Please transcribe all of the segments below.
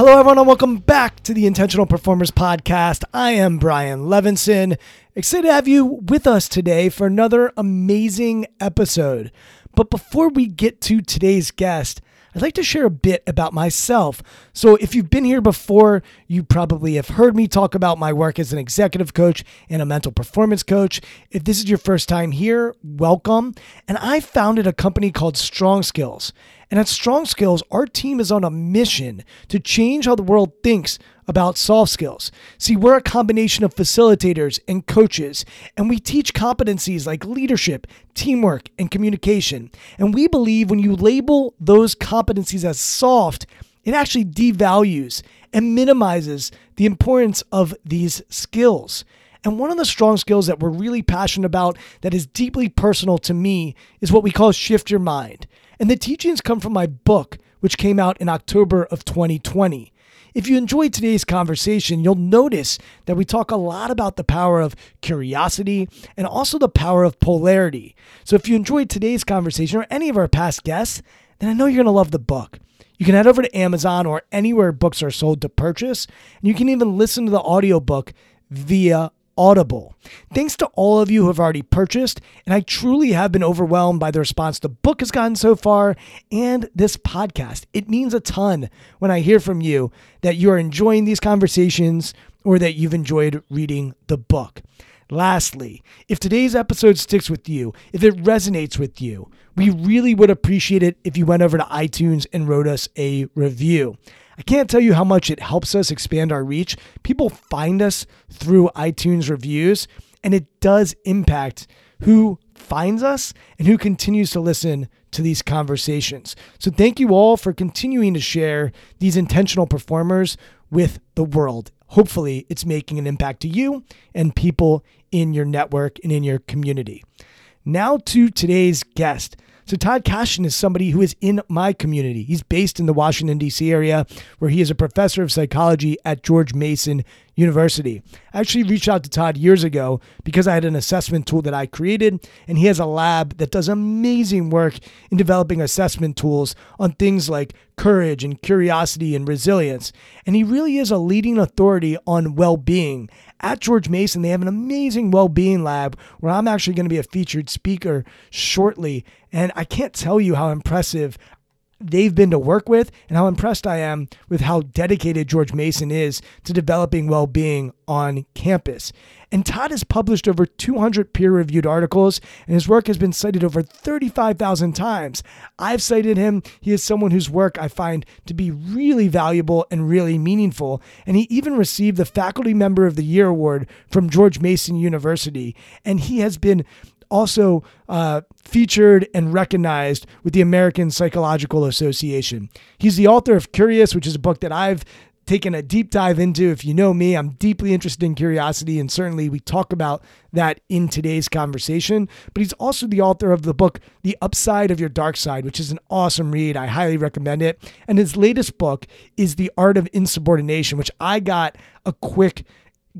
Hello, everyone, and welcome back to the Intentional Performers Podcast. I am Brian Levenson. Excited to have you with us today for another amazing episode. But before we get to today's guest, I'd like to share a bit about myself. So, if you've been here before, you probably have heard me talk about my work as an executive coach and a mental performance coach. If this is your first time here, welcome. And I founded a company called Strong Skills. And at Strong Skills, our team is on a mission to change how the world thinks about soft skills. See, we're a combination of facilitators and coaches, and we teach competencies like leadership, teamwork, and communication. And we believe when you label those competencies as soft, it actually devalues and minimizes the importance of these skills. And one of the strong skills that we're really passionate about that is deeply personal to me is what we call shift your mind. And the teachings come from my book, which came out in October of 2020. If you enjoyed today's conversation, you'll notice that we talk a lot about the power of curiosity and also the power of polarity. So if you enjoyed today's conversation or any of our past guests, then I know you're going to love the book. You can head over to Amazon or anywhere books are sold to purchase, and you can even listen to the audiobook via Audible. Thanks to all of you who have already purchased, and I truly have been overwhelmed by the response the book has gotten so far and this podcast. It means a ton when I hear from you that you are enjoying these conversations or that you've enjoyed reading the book. Lastly, if today's episode sticks with you, if it resonates with you, we really would appreciate it if you went over to iTunes and wrote us a review. I can't tell you how much it helps us expand our reach. People find us through iTunes reviews, and it does impact who finds us and who continues to listen to these conversations. So, thank you all for continuing to share these intentional performers with the world. Hopefully, it's making an impact to you and people in your network and in your community. Now, to today's guest. So Todd Kashdan is somebody who is in my community. He's based in the Washington, D.C. area, where he is a professor of psychology at George Mason University. I actually reached out to Todd years ago because I had an assessment tool that I created, and he has a lab that does amazing work in developing assessment tools on things like courage and curiosity and resilience. And he really is a leading authority on well being. At George Mason, they have an amazing well being lab where I'm actually going to be a featured speaker shortly. And I can't tell you how impressive they've been to work with and how impressed I am with how dedicated George Mason is to developing well being on campus. And Todd has published over 200 peer reviewed articles, and his work has been cited over 35,000 times. I've cited him. He is someone whose work I find to be really valuable and really meaningful. And he even received the Faculty Member of the Year award from George Mason University. And he has been also uh, featured and recognized with the American Psychological Association. He's the author of Curious, which is a book that I've taken a deep dive into. If you know me, I'm deeply interested in curiosity, and certainly we talk about that in today's conversation. But he's also the author of the book, The Upside of Your Dark Side, which is an awesome read. I highly recommend it. And his latest book is The Art of Insubordination, which I got a quick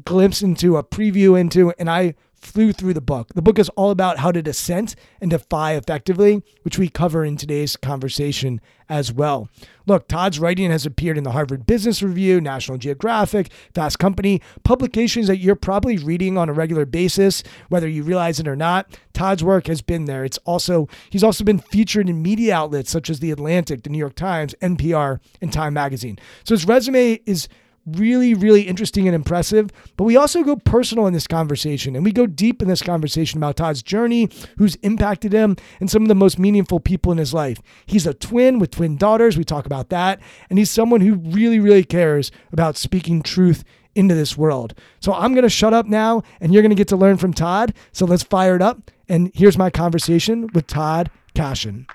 glimpse into, a preview into, and I flew through the book. The book is all about how to dissent and defy effectively, which we cover in today's conversation as well. Look, Todd's writing has appeared in the Harvard Business Review, National Geographic, Fast Company, publications that you're probably reading on a regular basis, whether you realize it or not. Todd's work has been there. It's also he's also been featured in media outlets such as The Atlantic, The New York Times, NPR, and Time Magazine. So his resume is really, really interesting and impressive. But we also go personal in this conversation and we go deep in this conversation about Todd's journey, who's impacted him, and some of the most meaningful people in his life. He's a twin with twin daughters. We talk about that. And he's someone who really, really cares about speaking truth into this world. So I'm going to shut up now and you're going to get to learn from Todd. So let's fire it up. And here's my conversation with Todd Kashdan.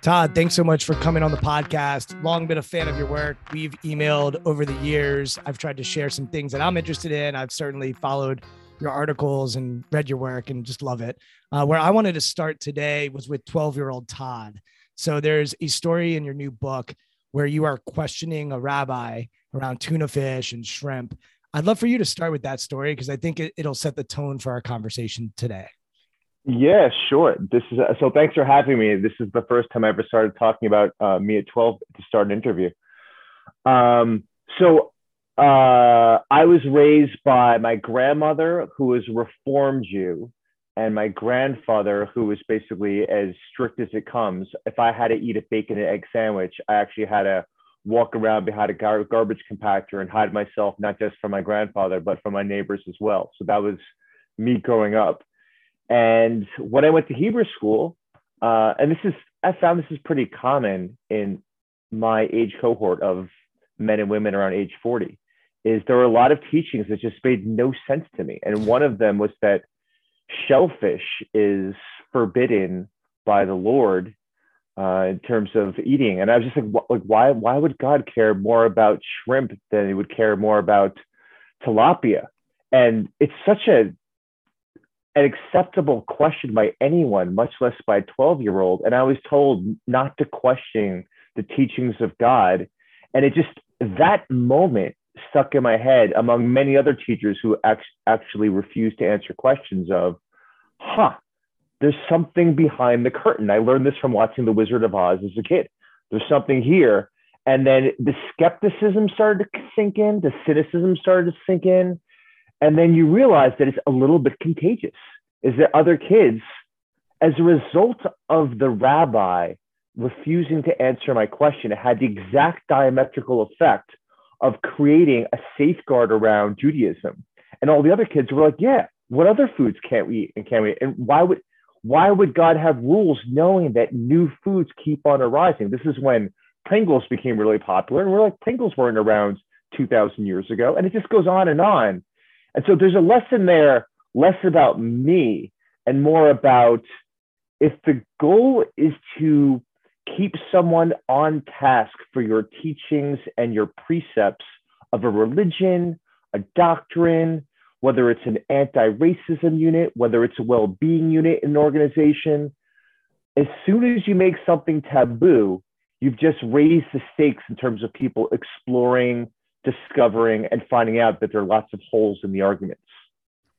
Todd, thanks so much for coming on the podcast. Long been a fan of your work. We've emailed over the years. I've tried to share some things that I'm interested in. I've certainly followed your articles and read your work and just love it. Uh, where I wanted to start today was with 12 year old Todd. So there's a story in your new book where you are questioning a rabbi around tuna fish and shrimp. I'd love for you to start with that story because I think it, it'll set the tone for our conversation today. Yeah, sure. This is uh, so. Thanks for having me. This is the first time I ever started talking about uh, me at twelve to start an interview. Um, so uh, I was raised by my grandmother, who was Reformed Jew, and my grandfather, who was basically as strict as it comes. If I had to eat a bacon and egg sandwich, I actually had to walk around behind a gar- garbage compactor and hide myself, not just from my grandfather, but from my neighbors as well. So that was me growing up. And when I went to Hebrew school, uh, and this is, I found this is pretty common in my age cohort of men and women around age 40, is there were a lot of teachings that just made no sense to me. And one of them was that shellfish is forbidden by the Lord uh, in terms of eating. And I was just like, like, why, why would God care more about shrimp than he would care more about tilapia? And it's such a an acceptable question by anyone, much less by a 12 year old. And I was told not to question the teachings of God. And it just, that moment stuck in my head among many other teachers who actually refused to answer questions of, huh, there's something behind the curtain. I learned this from watching The Wizard of Oz as a kid. There's something here. And then the skepticism started to sink in, the cynicism started to sink in. And then you realize that it's a little bit contagious, is that other kids, as a result of the rabbi refusing to answer my question, it had the exact diametrical effect of creating a safeguard around Judaism. And all the other kids were like, yeah, what other foods can't we eat and can we? And why would why would God have rules knowing that new foods keep on arising? This is when Pringles became really popular. And we're like, Pringles weren't around 2,000 years ago. And it just goes on and on. And so there's a lesson there, less about me and more about if the goal is to keep someone on task for your teachings and your precepts of a religion, a doctrine, whether it's an anti racism unit, whether it's a well being unit in an organization, as soon as you make something taboo, you've just raised the stakes in terms of people exploring discovering and finding out that there are lots of holes in the arguments.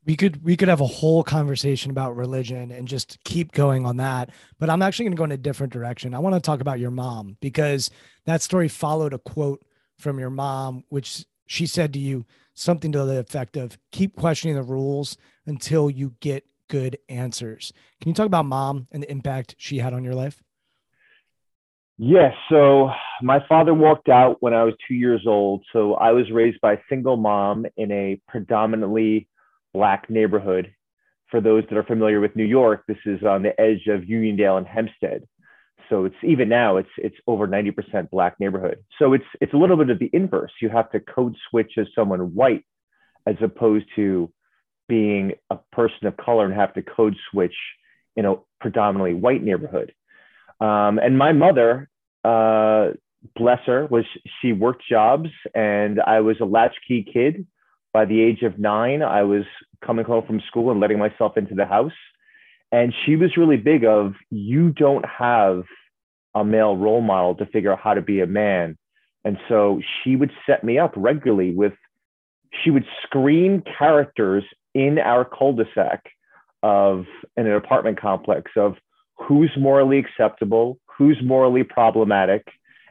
We could we could have a whole conversation about religion and just keep going on that but i'm actually going to go in a different direction. I want to talk about your mom because that story followed a quote from your mom which she said to you something to the effect of keep questioning the rules until you get good answers. Can you talk about mom and the impact she had on your life Yes. So my father walked out when I was two years old. So I was raised by a single mom in a predominantly black neighborhood. For those that are familiar with New York, this is on the edge of Uniondale and Hempstead. So it's even now it's it's over 90% black neighborhood. So it's it's a little bit of the inverse. You have to code switch as someone white as opposed to being a person of color and have to code switch in a predominantly white neighborhood. Um, and my mother, uh, bless her, was she worked jobs, and I was a latchkey kid. By the age of nine, I was coming home from school and letting myself into the house. And she was really big of you don't have a male role model to figure out how to be a man. And so she would set me up regularly with, she would screen characters in our cul-de-sac of in an apartment complex of who's morally acceptable, who's morally problematic,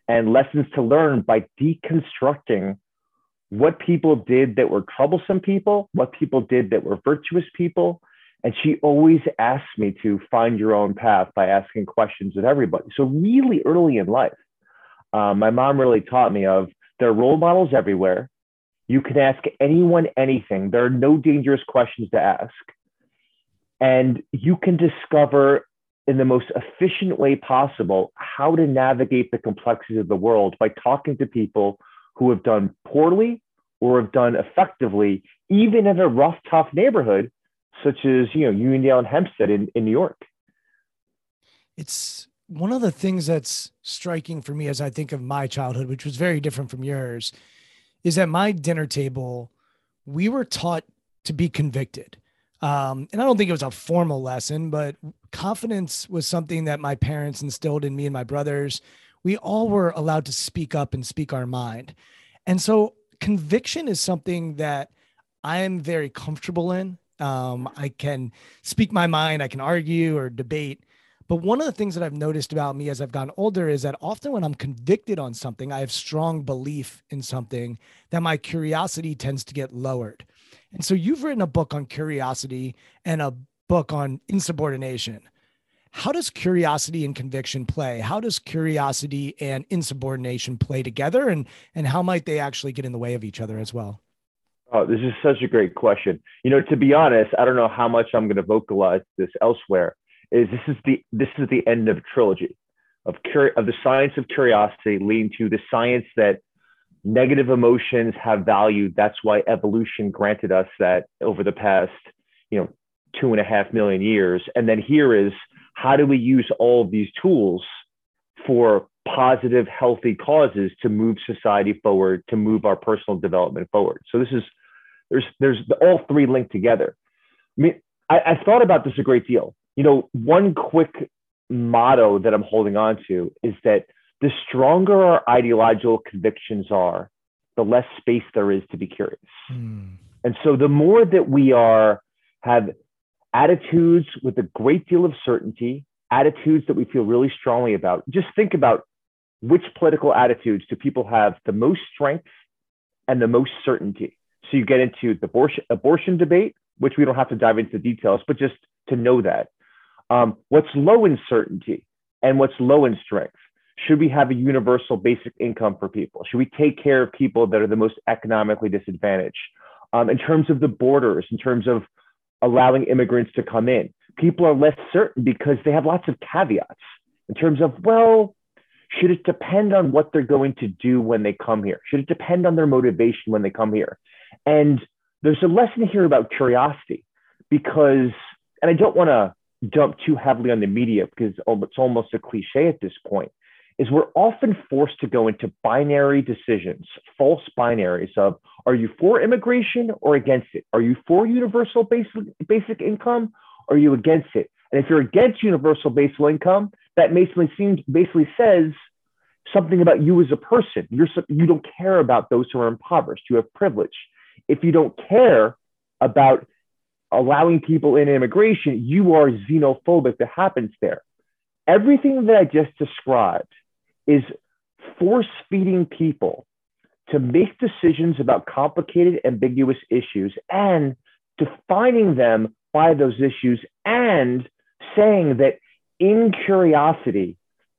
and lessons to learn by deconstructing what people did that were troublesome people, what people did that were virtuous people. And she always asked me to find your own path by asking questions of everybody. So, really early in life, um, my mom really taught me of there are role models everywhere. You can ask anyone anything. There are no dangerous questions to ask. And you can discover in the most efficient way possible how to navigate the complexities of the world by talking to people who have done poorly or have done effectively, even in a rough, tough neighborhood, such as you know Uniondale and Hempstead in, in New York. It's one of the things that's striking for me as I think of my childhood, which was very different from yours, is at my dinner table, we were taught to be convicted. Um, and I don't think it was a formal lesson, but confidence was something that my parents instilled in me and my brothers we all were allowed to speak up and speak our mind. And so conviction is something that I am very comfortable in. Um, I can speak my mind, I can argue or debate. But one of the things that I've noticed about me as I've gotten older is that often when I'm convicted on something, I have strong belief in something that my curiosity tends to get lowered. And so you've written a book on curiosity and a book on insubordination how does curiosity and conviction play? How does curiosity and insubordination play together, and and how might they actually get in the way of each other as well? Oh, this is such a great question. You know, to be honest, I don't know how much I'm going to vocalize this elsewhere. Is this is the this is the end of a trilogy of cur- of the science of curiosity leading to the science that negative emotions have value. That's why evolution granted us that over the past, you know, two and a half million years. And then here is how do we use all of these tools for positive, healthy causes to move society forward, to move our personal development forward? So this is there's there's the, all three linked together. I mean, I, I thought about this a great deal. You know, one quick motto that I'm holding on to is that the stronger our ideological convictions are, the less space there is to be curious. Hmm. And so the more that we are have attitudes with a great deal of certainty, attitudes that we feel really strongly about. Just think about which political attitudes do people have the most strength and the most certainty. So you get into the abortion, abortion debate, which we don't have to dive into the details, but just to know that. Um, what's low in certainty and what's low in strength? Should we have a universal basic income for people? Should we take care of people that are the most economically disadvantaged? Um, in terms of the borders, in terms of allowing immigrants to come in. People are less certain because they have lots of caveats in terms of, well, should it depend on what they're going to do when they come here? Should it depend on their motivation when they come here? And there's a lesson here about curiosity because, and I don't want to dump too heavily on the media because it's almost a cliche at this point, is we're often forced to go into binary decisions, false binaries of are you for immigration or against it? Are you for universal basic, basic income or are you against it? And if you're against universal basic income, that basically seems basically says something about you as a person. You're you don't care about those who are impoverished. You have privilege. If you don't care about allowing people in immigration, you are xenophobic that happens there. Everything that I just described is force feeding people to make decisions about complicated, ambiguous issues and defining them by those issues and saying that incuriosity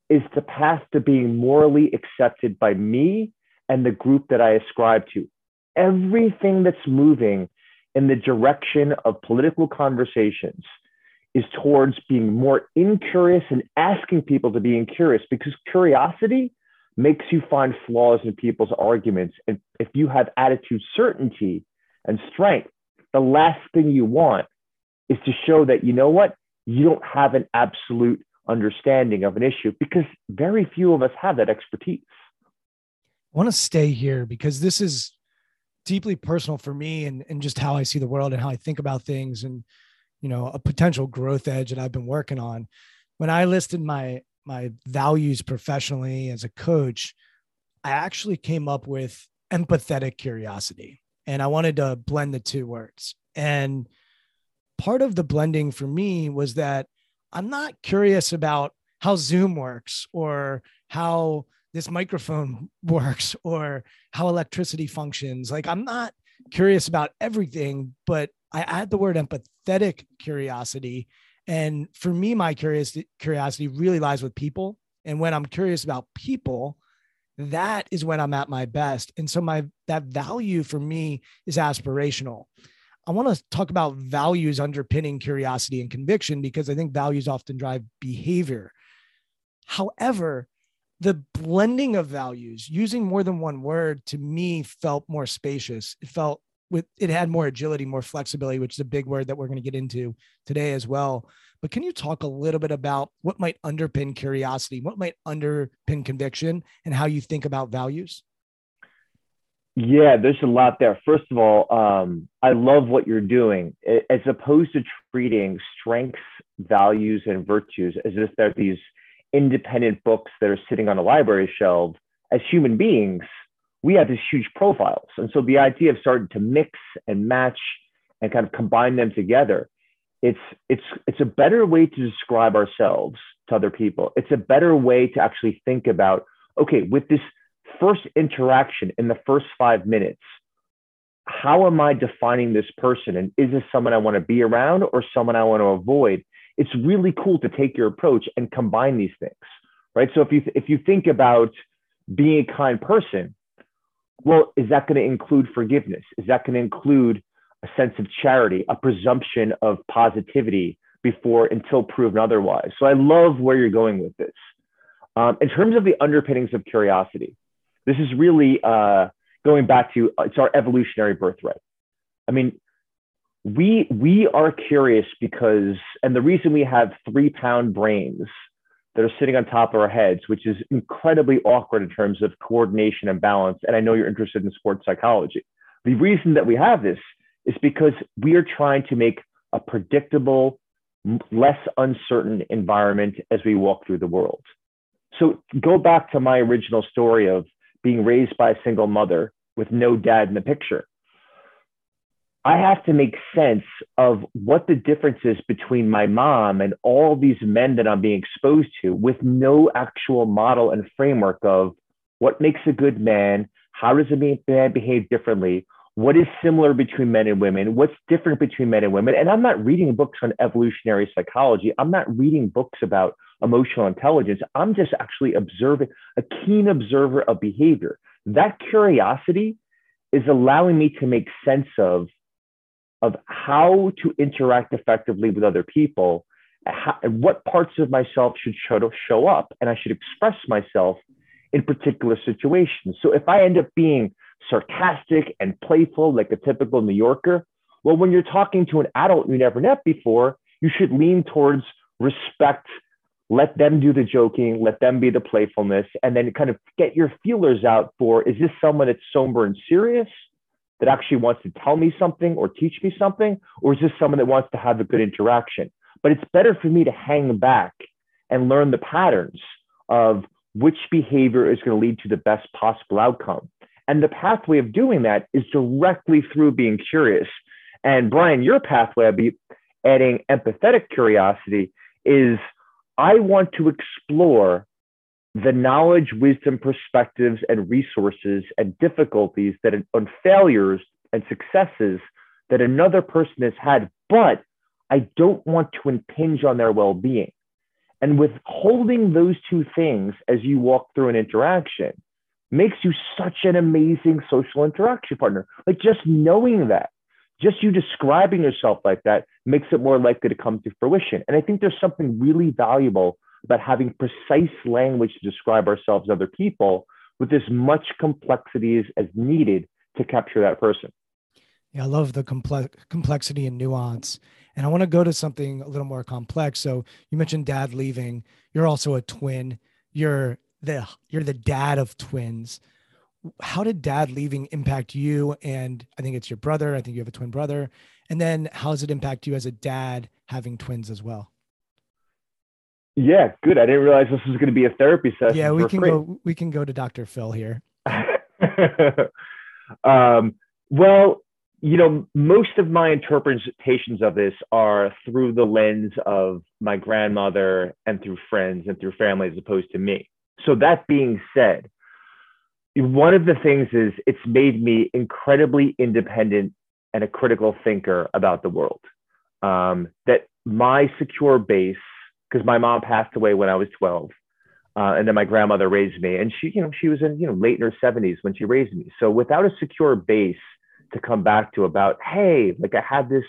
is the path to being morally accepted by me and the group that I ascribe to. Everything that's moving in the direction of political conversations is towards being more incurious and asking people to be incurious because curiosity makes you find flaws in people's arguments. And if you have attitude certainty and strength, the last thing you want is to show that, you know what, you don't have an absolute understanding of an issue because very few of us have that expertise. I want to stay here because this is deeply personal for me and, and just how I see the world and how I think about things and you know a potential growth edge that I've been working on. When I listed my my values professionally as a coach, I actually came up with empathetic curiosity. And I wanted to blend the two words. And part of the blending for me was that I'm not curious about how Zoom works or how this microphone works or how electricity functions. Like, I'm not curious about everything, but I add the word empathetic curiosity. And for me, my curiosity, curiosity really lies with people. And when I'm curious about people, that is when I'm at my best. And so my that value for me is aspirational. I want to talk about values underpinning curiosity and conviction because I think values often drive behavior. However, the blending of values using more than one word to me felt more spacious. It felt with it had more agility, more flexibility, which is a big word that we're going to get into today as well. But can you talk a little bit about what might underpin curiosity, what might underpin conviction, and how you think about values? Yeah, there's a lot there. First of all, um, I love what you're doing. As opposed to treating strengths, values, and virtues as if they're these independent books that are sitting on a library shelf, as human beings, we have these huge profiles. And so the idea of starting to mix and match and kind of combine them together it's it's it's a better way to describe ourselves to other people. It's a better way to actually think about okay with this first interaction in the first five minutes how am i defining this person? And is this someone i want to be around or someone i want to avoid? It's really cool to take your approach and combine these things right? So if you if you think about being a kind person well is that going to include forgiveness is that going to include a sense of charity, a presumption of positivity before until proven otherwise. So I love where you're going with this. Um, in terms of the underpinnings of curiosity, this is really uh, going back to it's our evolutionary birthright. I mean, we we are curious because, and the reason we have three pound brains that are sitting on top of our heads, which is incredibly awkward in terms of coordination and balance. And I know you're interested in sports psychology. The reason that we have this is because we are trying to make a predictable, less uncertain environment as we walk through the world. So go back to my original story of being raised by a single mother with no dad in the picture. I have to make sense of what the difference is between my mom and all these men that I'm being exposed to with no actual model and framework of what makes a good man, how does a man behave differently, what is similar between men and women what's different between men and women. And i'm not reading books on evolutionary psychology. I'm not reading books about emotional intelligence. I'm just actually observing a keen observer of behavior. That curiosity is allowing me to make sense of of how to interact effectively with other people how, what parts of myself should show, show up and i should express myself in particular situations so if i end up being sarcastic and playful like a typical New Yorker. Well, when you're talking to an adult you never met before, you should lean towards respect, let them do the joking, let them be the playfulness, and then kind of get your feelers out for is this someone that's somber and serious that actually wants to tell me something or teach me something, or is this someone that wants to have a good interaction? But it's better for me to hang back and learn the patterns of which behavior is going to lead to the best possible outcome. And the pathway of doing that is directly through being curious. And Brian, your pathway of be adding empathetic curiosity is I want to explore the knowledge, wisdom, perspectives, and resources and difficulties that on failures and successes that another person has had, but I don't want to impinge on their well being. And with holding those two things as you walk through an interaction, makes you such an amazing social interaction partner. Like just knowing that, just you describing yourself like that makes it more likely to come to fruition. And I think there's something really valuable about having precise language to describe ourselves other people with as much complexities as needed to capture that person. Yeah, I love the complex complexity and nuance. And I want to go to something a little more complex. So you mentioned dad leaving. You're also a twin. You're the you're the dad of twins how did dad leaving impact you? And I think it's your brother. I think you have a twin brother. And then how does it impact you as a dad having twins as well? Yeah, good. I didn't realize this was going to be a therapy session. Yeah, we can free. go. We can go to Dr. Phil here. um, well, you know, most of my interpretations of this are through the lens of my grandmother and through friends and through family as opposed to me. So, that being said, one of the things is it's made me incredibly independent and a critical thinker about the world. Um, that my secure base, because my mom passed away when I was 12, uh, and then my grandmother raised me, and she, you know, she was in, you know, late in her 70s when she raised me. So without a secure base, to come back to about, hey, like I had this,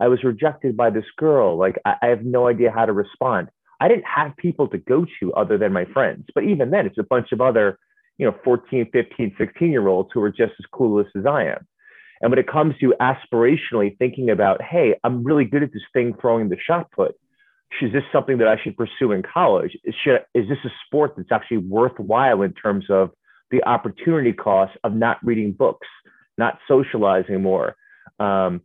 I was rejected by this girl. Like I, I have no idea how to respond. I didn't have people to go to other than my friends. But even then, it's a bunch of other, you know, 14, 15, 16 year olds who are just as clueless as I am. And when it comes to aspirationally thinking about, hey, I'm really good at this thing throwing the shot put. Is this something that I should pursue in college? Is, should, is this a sport that's actually worthwhile in terms of the opportunity cost of not reading books, not socializing more. Um,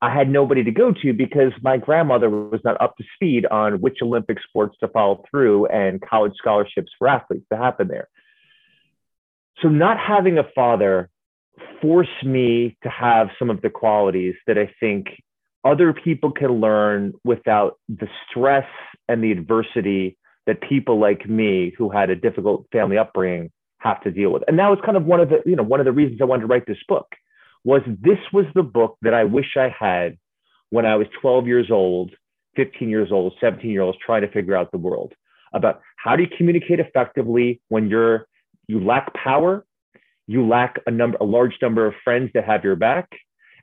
I had nobody to go to because my grandmother was not up to speed on which Olympic sports to follow through and college scholarships for athletes to happen there. So, not having a father forced me to have some of the qualities that I think other people can learn without the stress and the adversity that people like me who had a difficult family upbringing have to deal with. And that was kind of one of the, you know, one of the reasons I wanted to write this book was this was the book that I wish I had when I was 12 years old, 15 years old, 17 years old, trying to figure out the world about how do you communicate effectively when you're you lack power, you lack a number a large number of friends that have your back,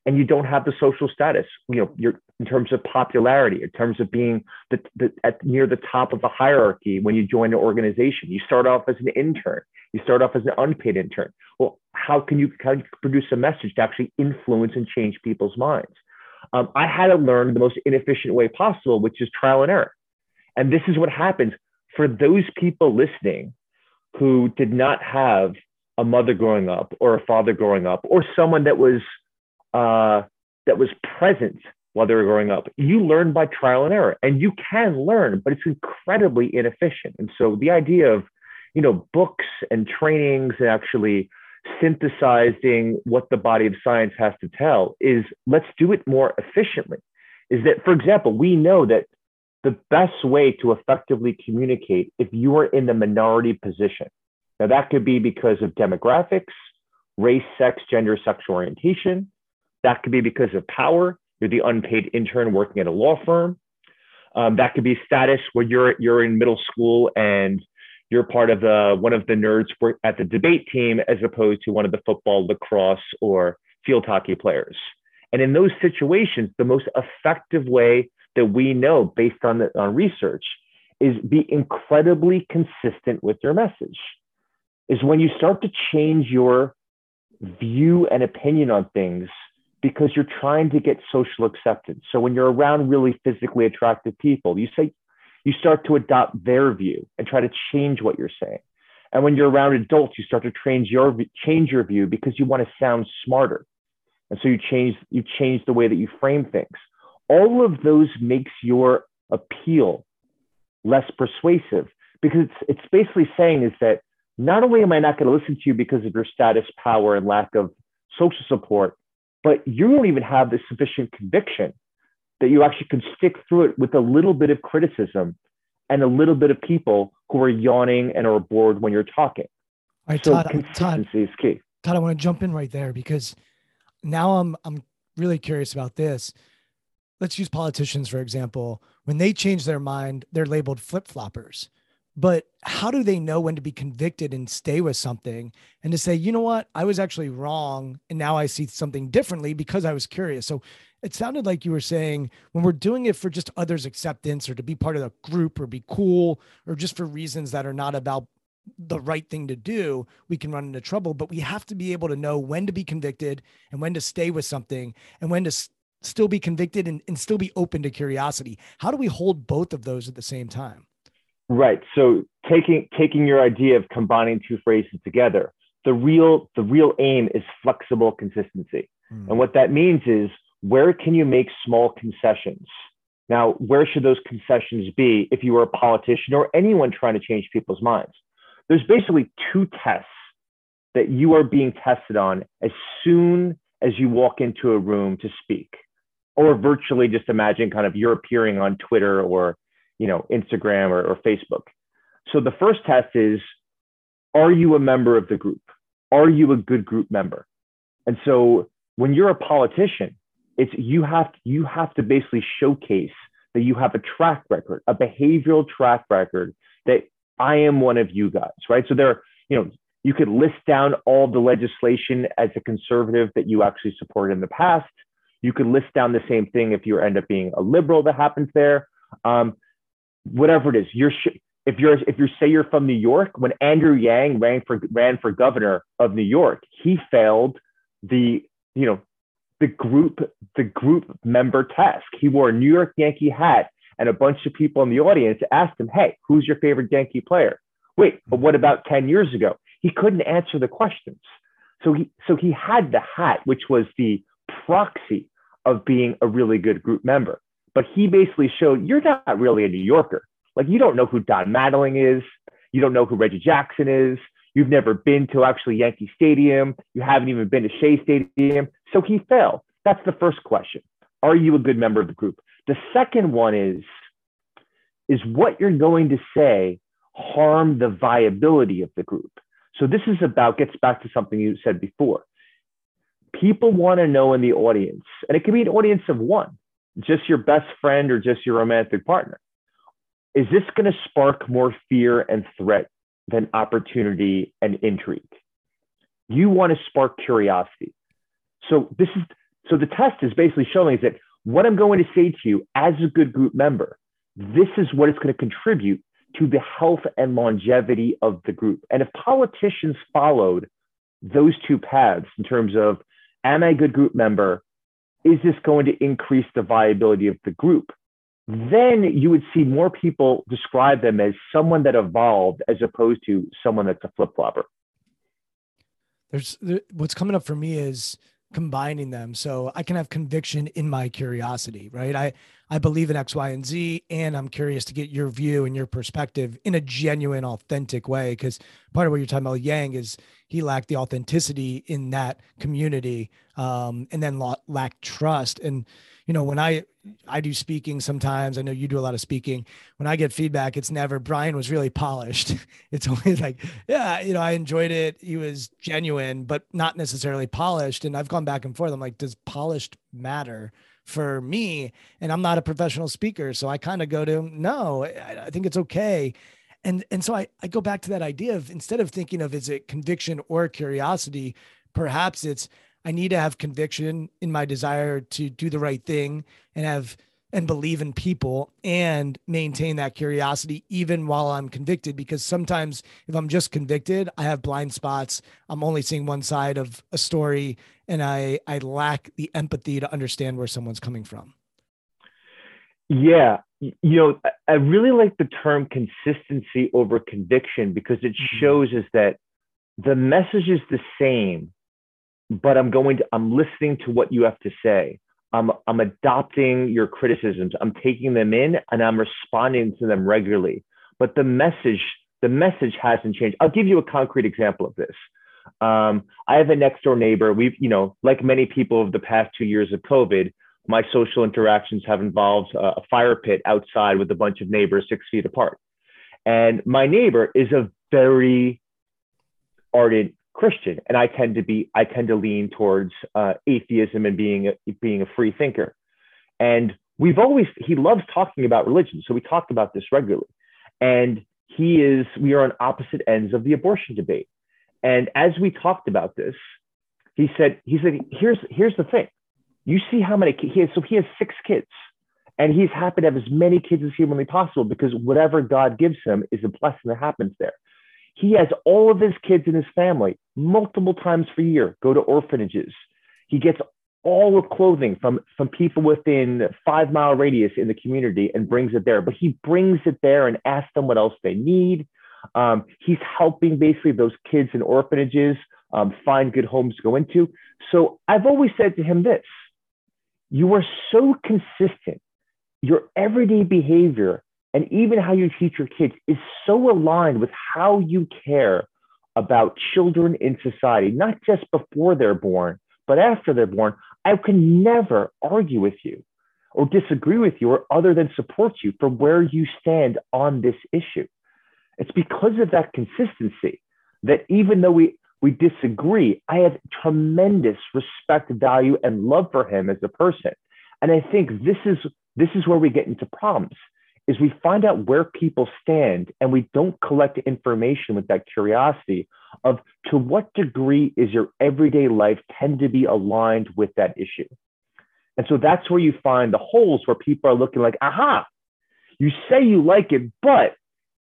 and you don't have the social status. You know, you're in terms of popularity, in terms of being the, the, at near the top of the hierarchy when you join an organization. You start off as an intern. You start off as an unpaid intern. Well, how can you, how you produce a message to actually influence and change people's minds? Um, I had to learn the most inefficient way possible, which is trial and error. And this is what happens for those people listening who did not have a mother growing up or a father growing up or someone that was uh, that was present while they were growing up. You learn by trial and error, and you can learn, but it's incredibly inefficient. And so the idea of, you know, books and trainings and actually synthesizing what the body of science has to tell is let's do it more efficiently. Is that, for example, we know that the best way to effectively communicate if you are in the minority position. Now, that could be because of demographics, race, sex, gender, sexual orientation. That could be because of power. You're the unpaid intern working at a law firm. Um, that could be status where you're you're in middle school and you're part of the one of the nerds at the debate team as opposed to one of the football, lacrosse, or field hockey players. And in those situations, the most effective way that we know based on the on research is be incredibly consistent with your message. Is when you start to change your view and opinion on things because you're trying to get social acceptance. So when you're around really physically attractive people, you say you start to adopt their view and try to change what you're saying. And when you're around adults, you start to change your change your view because you want to sound smarter. And so you change you change the way that you frame things. All of those makes your appeal less persuasive because it's it's basically saying is that not only am I not going to listen to you because of your status, power, and lack of social support, but you don't even have the sufficient conviction that you actually can stick through it with a little bit of criticism and a little bit of people who are yawning and are bored when you're talking. All right, so Todd, consistency Todd, is key. Todd, I want to jump in right there because now I'm I'm really curious about this. Let's use politicians for example. When they change their mind, they're labeled flip floppers but how do they know when to be convicted and stay with something and to say you know what? I was actually wrong and now i see something differently because i was curious. So it sounded like you were saying when we're doing it for just others acceptance or to be part of the group or be cool or just for reasons that are not about the right thing to do we can run into trouble. But we have to be able to know when to be convicted and when to stay with something and when to still be convicted and, and still be open to curiosity. How do we hold both of those at the same time Right. So taking taking your idea of combining two phrases together, the real the real aim is flexible consistency. Mm. And what that means is where can you make small concessions? Now, where should those concessions be if you were a politician or anyone trying to change people's minds? There's basically two tests that you are being tested on as soon as you walk into a room to speak or virtually just imagine kind of you're appearing on Twitter or you know Instagram or, or Facebook. So the first test is are you a member of the group? Are you a good group member? And so when you're a politician, it's you have you have to basically showcase that you have a track record, a behavioral track record that I am one of you guys, right? So there, you know, you could list down all the legislation as a conservative that you actually supported in the past. You could list down the same thing if you end up being a liberal that happens there. Um, whatever it is, you're sh- if you're if you say you're from New York, when Andrew Yang ran for ran for governor of New York, he failed the you know the group the group member test. He wore a New York Yankee hat, and a bunch of people in the audience asked him, "Hey, who's your favorite Yankee player?" Wait, but mm-hmm. what about ten years ago? He couldn't answer the questions, so he so he had the hat, which was the proxy of being a really good group member. But he basically showed you're not really a New Yorker. Like you don't know who Don Mattingly is. You don't know who Reggie Jackson is. You've never been to actually Yankee Stadium. You haven't even been to Shea Stadium. So he failed. That's the first question. Are you a good member of the group? The second one is, is what you're going to say harm the viability of the group? So this is about, gets back to something you said before. People want to know in the audience, and it can be an audience of one, just your best friend or just your romantic partner is this going to spark more fear and threat than opportunity and intrigue? You want to spark curiosity. So this is so the test is basically showing is that what I'm going to say to you as a good group member, this is what it's going to contribute to the health and longevity of the group. And if politicians followed those two paths in terms of am I a good group member? Is this going to increase the viability of the group? then you would see more people describe them as someone that evolved as opposed to someone that's a flip flopper. There's there, what's coming up for me is combining them so I can have conviction in my curiosity, right? I I believe in X, Y, and Z, and I'm curious to get your view and your perspective in a genuine, authentic way. Because part of what you're talking about, Yang, is he lacked the authenticity in that community, um, and then lacked trust. And you know, when I I do speaking sometimes, I know you do a lot of speaking. When I get feedback, it's never Brian was really polished. It's always like, yeah, you know, I enjoyed it. He was genuine, but not necessarily polished. And I've gone back and forth. I'm like, does polished matter? for me and i'm not a professional speaker so i kind of go to no I, I, think it's okay and and so I, I go back to that idea of instead of thinking of is it conviction or curiosity perhaps it's I need to have conviction in my desire to do the right thing and have and believe in people and maintain that curiosity even while I'm convicted. Because sometimes if I'm just convicted I have blind spots. I'm only seeing one side of a story and I I lack the empathy to understand where someone's coming from. Yeah. You know I really like the term consistency over conviction because it mm-hmm. shows us that the message is the same but I'm going to, I'm listening to what you have to say. I'm, I'm adopting your criticisms. I'm taking them in and I'm responding to them regularly. But the message, the message hasn't changed. I'll give you a concrete example of this. Um, I have a next door neighbor. We've, you know, like many people of the past two years of COVID, my social interactions have involved a fire pit outside with a bunch of neighbors six feet apart. And my neighbor is a very ardent Christian, and I tend to be I tend to lean towards uh, atheism and being a, being a free thinker. And we've always he loves talking about religion, so we talked about this regularly. And he is we are on opposite ends of the abortion debate. And as we talked about this, he said he said here's here's the thing. You see how many he has, so he has six kids. And he's happy to have as many kids as humanly possible because whatever God gives him is a blessing that happens there. He has all of his kids in his family multiple times per year go to orphanages. He gets all the clothing from, from people within five mile radius in the community and brings it there. But he brings it there and asks them what else they need. Um, he's helping basically those kids in orphanages um, find good homes to go into. So I've always said to him this you are so consistent. Your everyday behavior and even how you teach your kids is so aligned with how you care about children in society, not just before they're born, but after they're born. I can never argue with you or disagree with you or other than support you for where you stand on this issue. It's because of that consistency that even though we, we disagree, I have tremendous respect, value, and love for him as a person. And I think this is this is where we get into problems is we find out where people stand and we don't collect information with that curiosity of to what degree is your everyday life tend to be aligned with that issue. And so that's where you find the holes where people are looking like, aha, you say you like it, but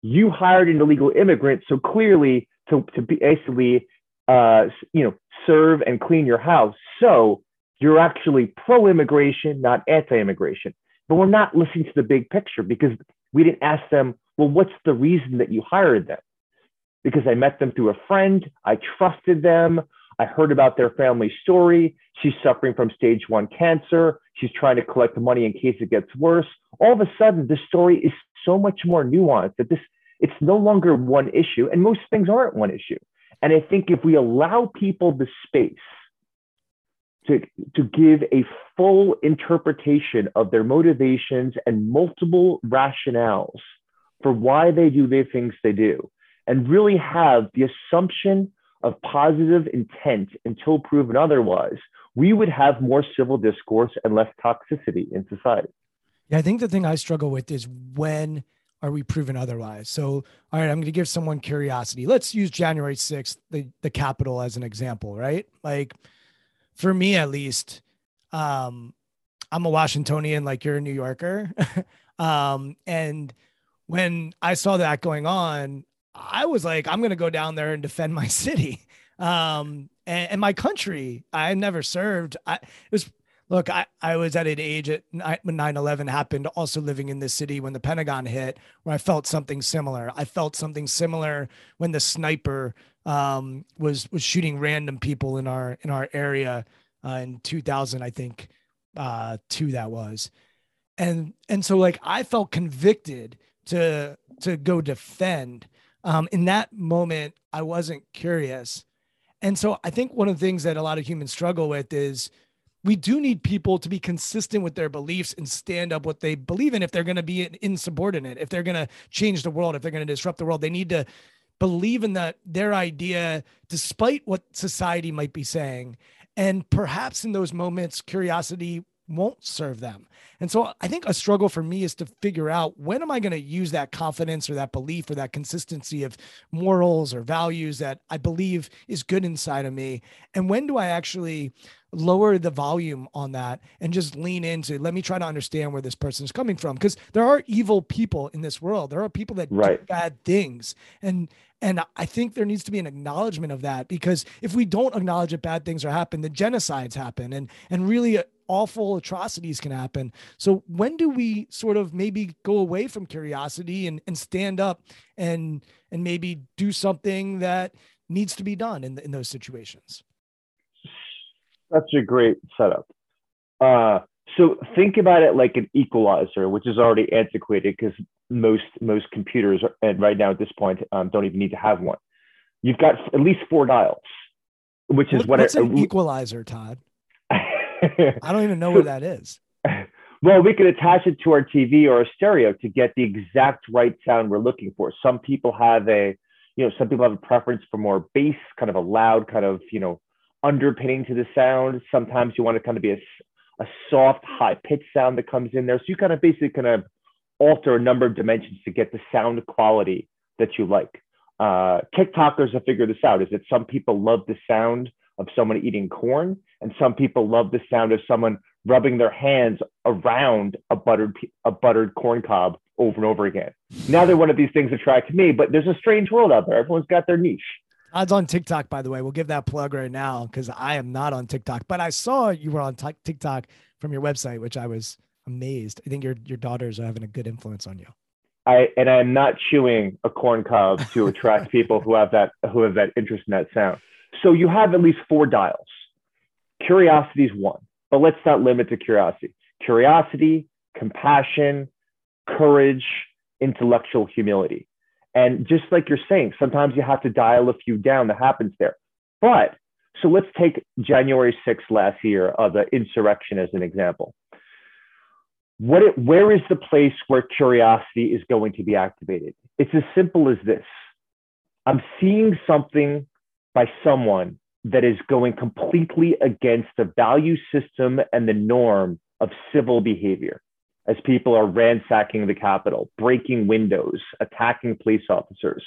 you hired an illegal immigrant. So clearly to, to basically, uh, you know, serve and clean your house. So you're actually pro-immigration, not anti-immigration. But we're not listening to the big picture because we didn't ask them, well, what's the reason that you hired them? Because I met them through a friend, I trusted them, I heard about their family story. She's suffering from stage one cancer. She's trying to collect the money in case it gets worse. All of a sudden, the story is so much more nuanced that this it's no longer one issue, and most things aren't one issue. And I think if we allow people the space to, to give a full interpretation of their motivations and multiple rationales for why they do the things they do, and really have the assumption of positive intent until proven otherwise, we would have more civil discourse and less toxicity in society. Yeah, I think the thing I struggle with is when are we proven otherwise? So, all right, I'm going to give someone curiosity. Let's use January 6th, the, the Capitol, as an example, right? Like, for me at least, um, I'm a Washingtonian, like you're a New Yorker. um, and when I saw that going on, I was like, I'm going to go down there and defend my city um, and, and, my country. I never served. I it was look. I I was at an age at when 9/11 happened, also living in this city when the Pentagon hit, where I felt something similar. I felt something similar when the sniper um, was was shooting random people in our in our area uh, in 2000, I think, uh, two that was, and and so like I felt convicted to to go defend um, in that moment, I wasn't curious. And so I think one of the things that a lot of humans struggle with is we do need people to be consistent with their beliefs and stand up what they believe in if they're going to be insubordinate, if they're going to change the world, if they're going to disrupt the world. They need to believe in that their idea despite what society might be saying. And perhaps in those moments, curiosity won't serve them. And so I think a struggle for me is to figure out when am I going to use that confidence or that belief or that consistency of morals or values that I believe is good inside of me. And when do I actually lower the volume on that and just lean into let me try to understand where this person is coming from because there are evil people in this world there are people that right. do bad things and and i think there needs to be an acknowledgement of that because if we don't acknowledge that bad things are happening the genocides happen and and really awful atrocities can happen. So when do we sort of maybe go away from curiosity and, and stand up and and maybe do something that needs to be done in, in those situations? That's a great setup. Uh, so think about it like an equalizer, which is already antiquated because most most computers and right now at this point um, don't even need to have one. You've got at least four dials, which is what, what's a, an equalizer, Todd? I don't even know where that is. Well, we could attach it to our TV or a stereo to get the exact right sound we're looking for. Some people have a, you know, some people have a preference for more bass, kind of a loud, kind of, you know, underpinning to the sound. Sometimes you want to kind of be a, a soft, high pitched sound that comes in there. So you kind of basically kind of alter a number of dimensions to get the sound quality that you like. Uh, TikTokers have figured this out is that some people love the sound of someone eating corn, and some people love the sound of someone rubbing their hands around a buttered a buttered corn cob over and over again. Neither one of these things attract me, but there's a strange world out there. Everyone's got their niche. Odds on TikTok, by the way. We'll give that plug right now because I am not on TikTok, but I saw you were on t- TikTok from your website, which I was amazed. I think your your daughters are having a good influence on you. I and I'm not chewing a corn cob to attract people who have that who have that interest in that sound. So you have at least four dials. Curiosity is one, but let's not limit to curiosity. Curiosity, compassion, courage, intellectual humility. And just like you're saying, sometimes you have to dial a few down that happens there. But so let's take January 6th last year of the insurrection as an example. What it, where is the place where curiosity is going to be activated? It's as simple as this. I'm seeing something by someone that is going completely against the value system and the norm of civil behavior as people are ransacking the Capitol, breaking windows, attacking police officers.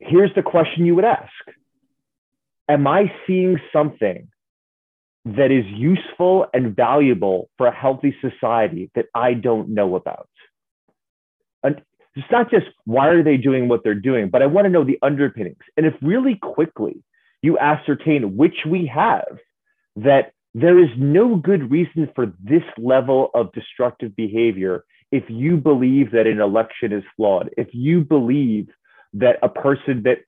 Here's the question you would ask Am I seeing something that is useful and valuable for a healthy society that I don't know about? And it's not just why are they doing what they're doing, but I want to know the underpinnings. And if really quickly you ascertain, which we have, that there is no good reason for this level of destructive behavior if you believe that an election is flawed, if you believe that a person that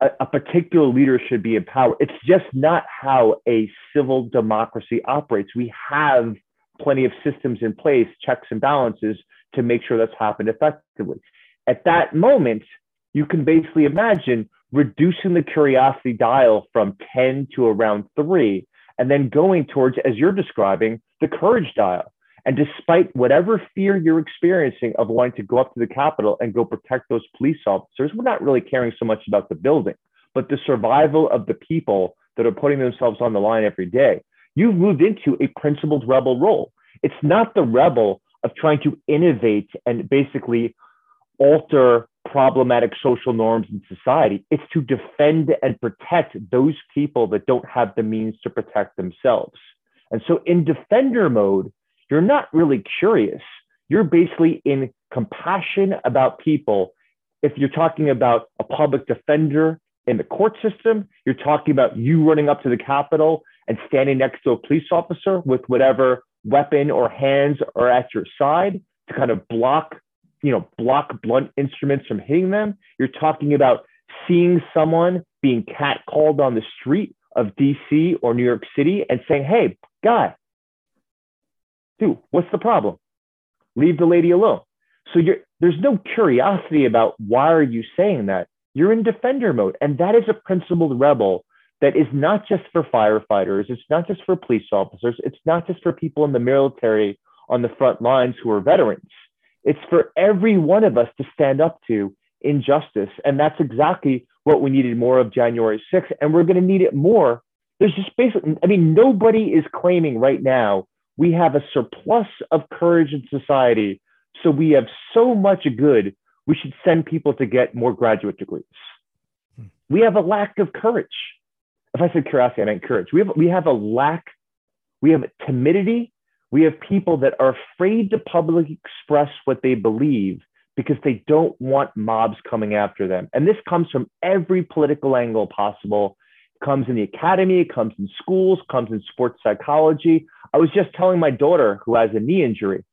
a, a, particular leader should be in power. It's just not how a civil democracy operates. We have plenty of systems in place, checks and balances to make sure that's happened effectively. At that moment, you can basically imagine reducing the curiosity dial from 10 to around three and then going towards, as you're describing, the courage dial. And despite whatever fear you're experiencing of wanting to go up to the Capitol and go protect those police officers, we're not really caring so much about the building, but the survival of the people that are putting themselves on the line every day. You've moved into a principled rebel role. It's not the rebel of trying to innovate and basically alter problematic social norms in society. It's to defend and protect those people that don't have the means to protect themselves. And so in defender mode, you're not really curious. You're basically in compassion about people. If you're talking about a public defender in the court system, you're talking about you running up to the Capitol and standing next to a police officer with whatever weapon or hands are at your side to kind of block you know, block blunt instruments from hitting them. You're talking about seeing someone being catcalled on the street of DC or New York City and saying, hey, guy, dude, what's the problem? Leave the lady alone. So there's no curiosity about why are you saying that? You're in defender mode. And that is a principled rebel that is not just for firefighters. It's not just for police officers. It's not just for people in the military on the front lines who are veterans. It's for every one of us to stand up to injustice. And that's exactly what we needed more of January 6th. And we're going to need it more. There's just basically, I mean, nobody is claiming right now we have a surplus of courage in society. So we have so much good, we should send people to get more graduate degrees. Hmm. We have a lack of courage. If I said curiosity, I meant courage. We have, we have a lack, we have timidity we have people that are afraid to publicly express what they believe because they don't want mobs coming after them. And this comes from every political angle possible. It comes in the academy, it comes in schools, comes in sports psychology. I was just telling my daughter who has a knee injury,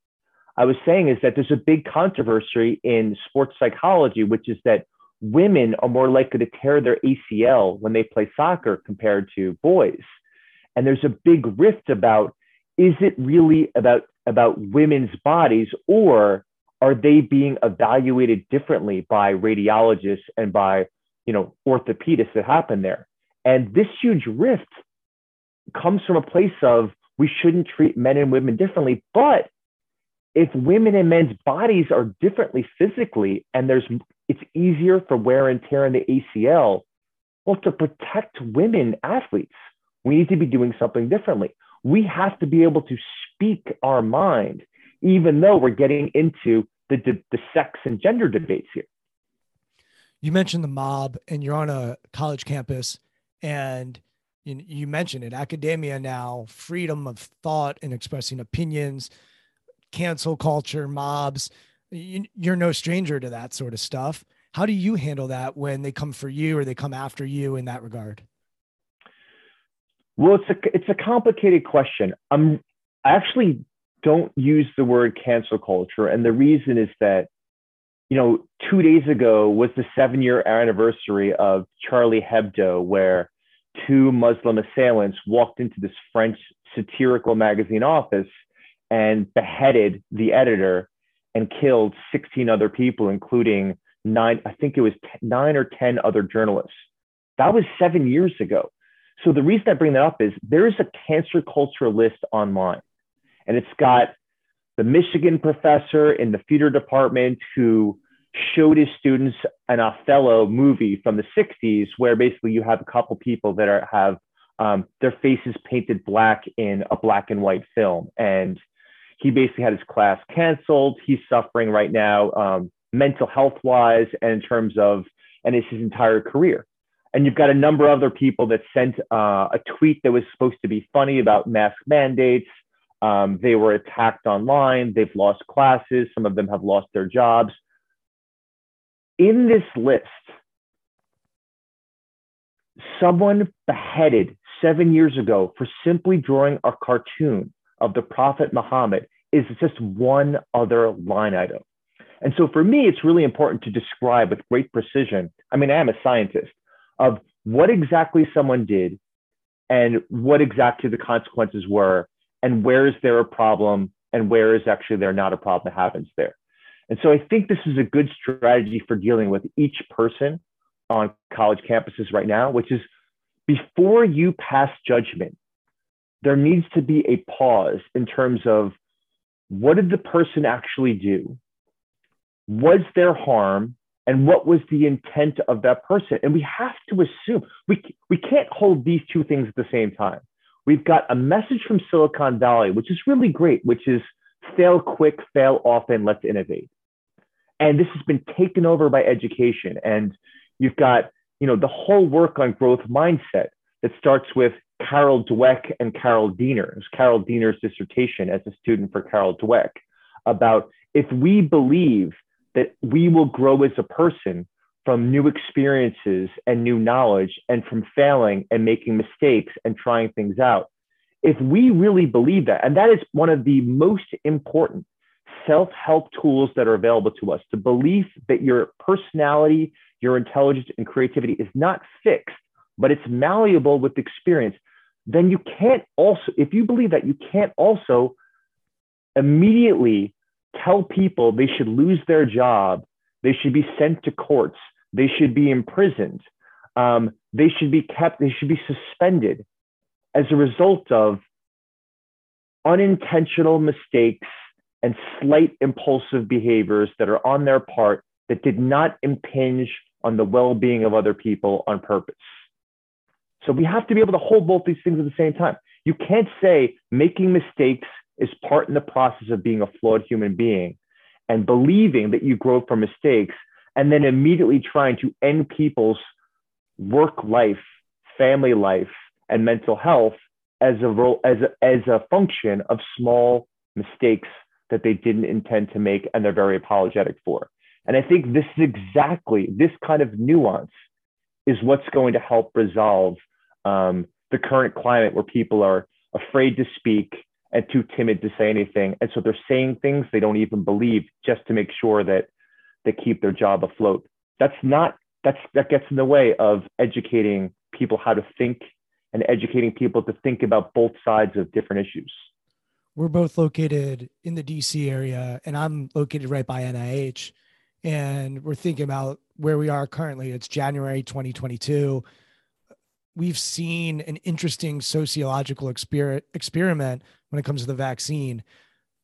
I was saying is that there's a big controversy in sports psychology, which is that women are more likely to tear their ACL when they play soccer compared to boys. And there's a big rift about is it really about about women's bodies or are they being evaluated differently by radiologists and by you know orthopedists that happen there and this huge rift comes from a place of we shouldn't treat men and women differently but if women and men's bodies are differently physically and there's it's easier for wear and tear in the ACL well to protect women athletes we need to be doing something differently we have to be able to speak our mind, even though we're getting into the, the, the sex and gender debates here. You mentioned the mob, and you're on a college campus, and you, you mentioned it academia now, freedom of thought and expressing opinions, cancel culture, mobs. You're no stranger to that sort of stuff. How do you handle that when they come for you or they come after you in that regard? Well, it's a it's a complicated question. I'm I actually don't use the word cancel culture, and the reason is that you know, two days ago was the seven year anniversary of Charlie Hebdo, where two Muslim assailants walked into this French satirical magazine office and beheaded the editor and killed 16 other people, including nine, I think it was nine or 10 other journalists. That was seven years ago. So the reason I bring that up is there is a cancel culture list online, and it's got the Michigan professor in the theater department who showed his students an Othello movie from the 60s, where basically you have a couple people that are, have um, their faces painted black in a black and white film. And he basically had his class canceled. He's suffering right now, um, mental health wise, and in terms of, and it's his entire career. And you've got a number of other people that sent uh, a tweet that was supposed to be funny about mask mandates. Um, they were attacked online. They've lost classes. Some of them have lost their jobs. In this list, someone beheaded seven years ago for simply drawing a cartoon of the Prophet Muhammad is just one other line item. And so for me, it's really important to describe with great precision. I mean, I am a scientist of what exactly someone did and what exactly the consequences were and where is there a problem and where is actually there not a problem that happens there. And so I think this is a good strategy for dealing with each person on college campuses right now, which is before you pass judgment, there needs to be a pause in terms of what did the person actually do? Was there harm? And what was the intent of that person? And we have to assume we, we can't hold these two things at the same time. We've got a message from Silicon Valley, which is really great, which is fail quick, fail often, let's innovate. And this has been taken over by education. And you've got, you know, the whole work on growth mindset that starts with Carol Dweck and Carol Diener. It Carol Diener's dissertation as a student for Carol Dweck about if we believe that we will grow as a person from new experiences and new knowledge and from failing and making mistakes and trying things out. If we really believe that, and that is one of the most important self help tools that are available to us, the belief that your personality, your intelligence, and creativity is not fixed, but it's malleable with experience, then you can't also, if you believe that, you can't also immediately tell people they should lose their job, they should be sent to courts, they should be imprisoned, um, they should be kept, they should be suspended as a result of unintentional mistakes and slight impulsive behaviors that are on their part that did not impinge on the well being of other people on purpose. So we have to be able to hold both these things at the same time. You can't say making mistakes is part in the process of being a flawed human being and believing that you grow from mistakes and then immediately trying to end people's work life, family life, and mental health as a role as a, as a function of small mistakes that they didn't intend to make and they're very apologetic for. And I think this is exactly this kind of nuance is what's going to help resolve um, the current climate where people are afraid to speak and too timid to say anything. And so they're saying things they don't even believe just to make sure that they keep their job afloat. That's not, that's, that gets in the way of educating people how to think and educating people to think about both sides of different issues. We're both located in the DC area, and I'm located right by NIH. And we're thinking about where we are currently. It's January 2022 we've seen an interesting sociological exper- experiment when it comes to the vaccine.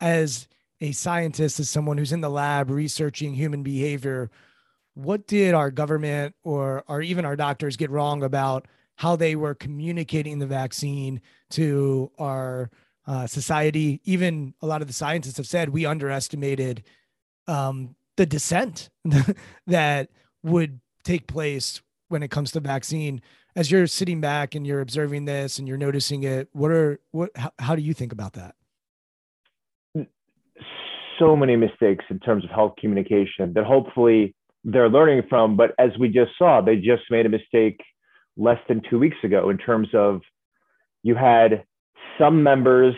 As a scientist, as someone who's in the lab researching human behavior, what did our government or, or even our doctors get wrong about how they were communicating the vaccine to our uh, society? Even a lot of the scientists have said we underestimated um, the dissent that would take place when it comes to vaccine as you're sitting back and you're observing this and you're noticing it what are what how, how do you think about that so many mistakes in terms of health communication that hopefully they're learning from but as we just saw they just made a mistake less than two weeks ago in terms of you had some members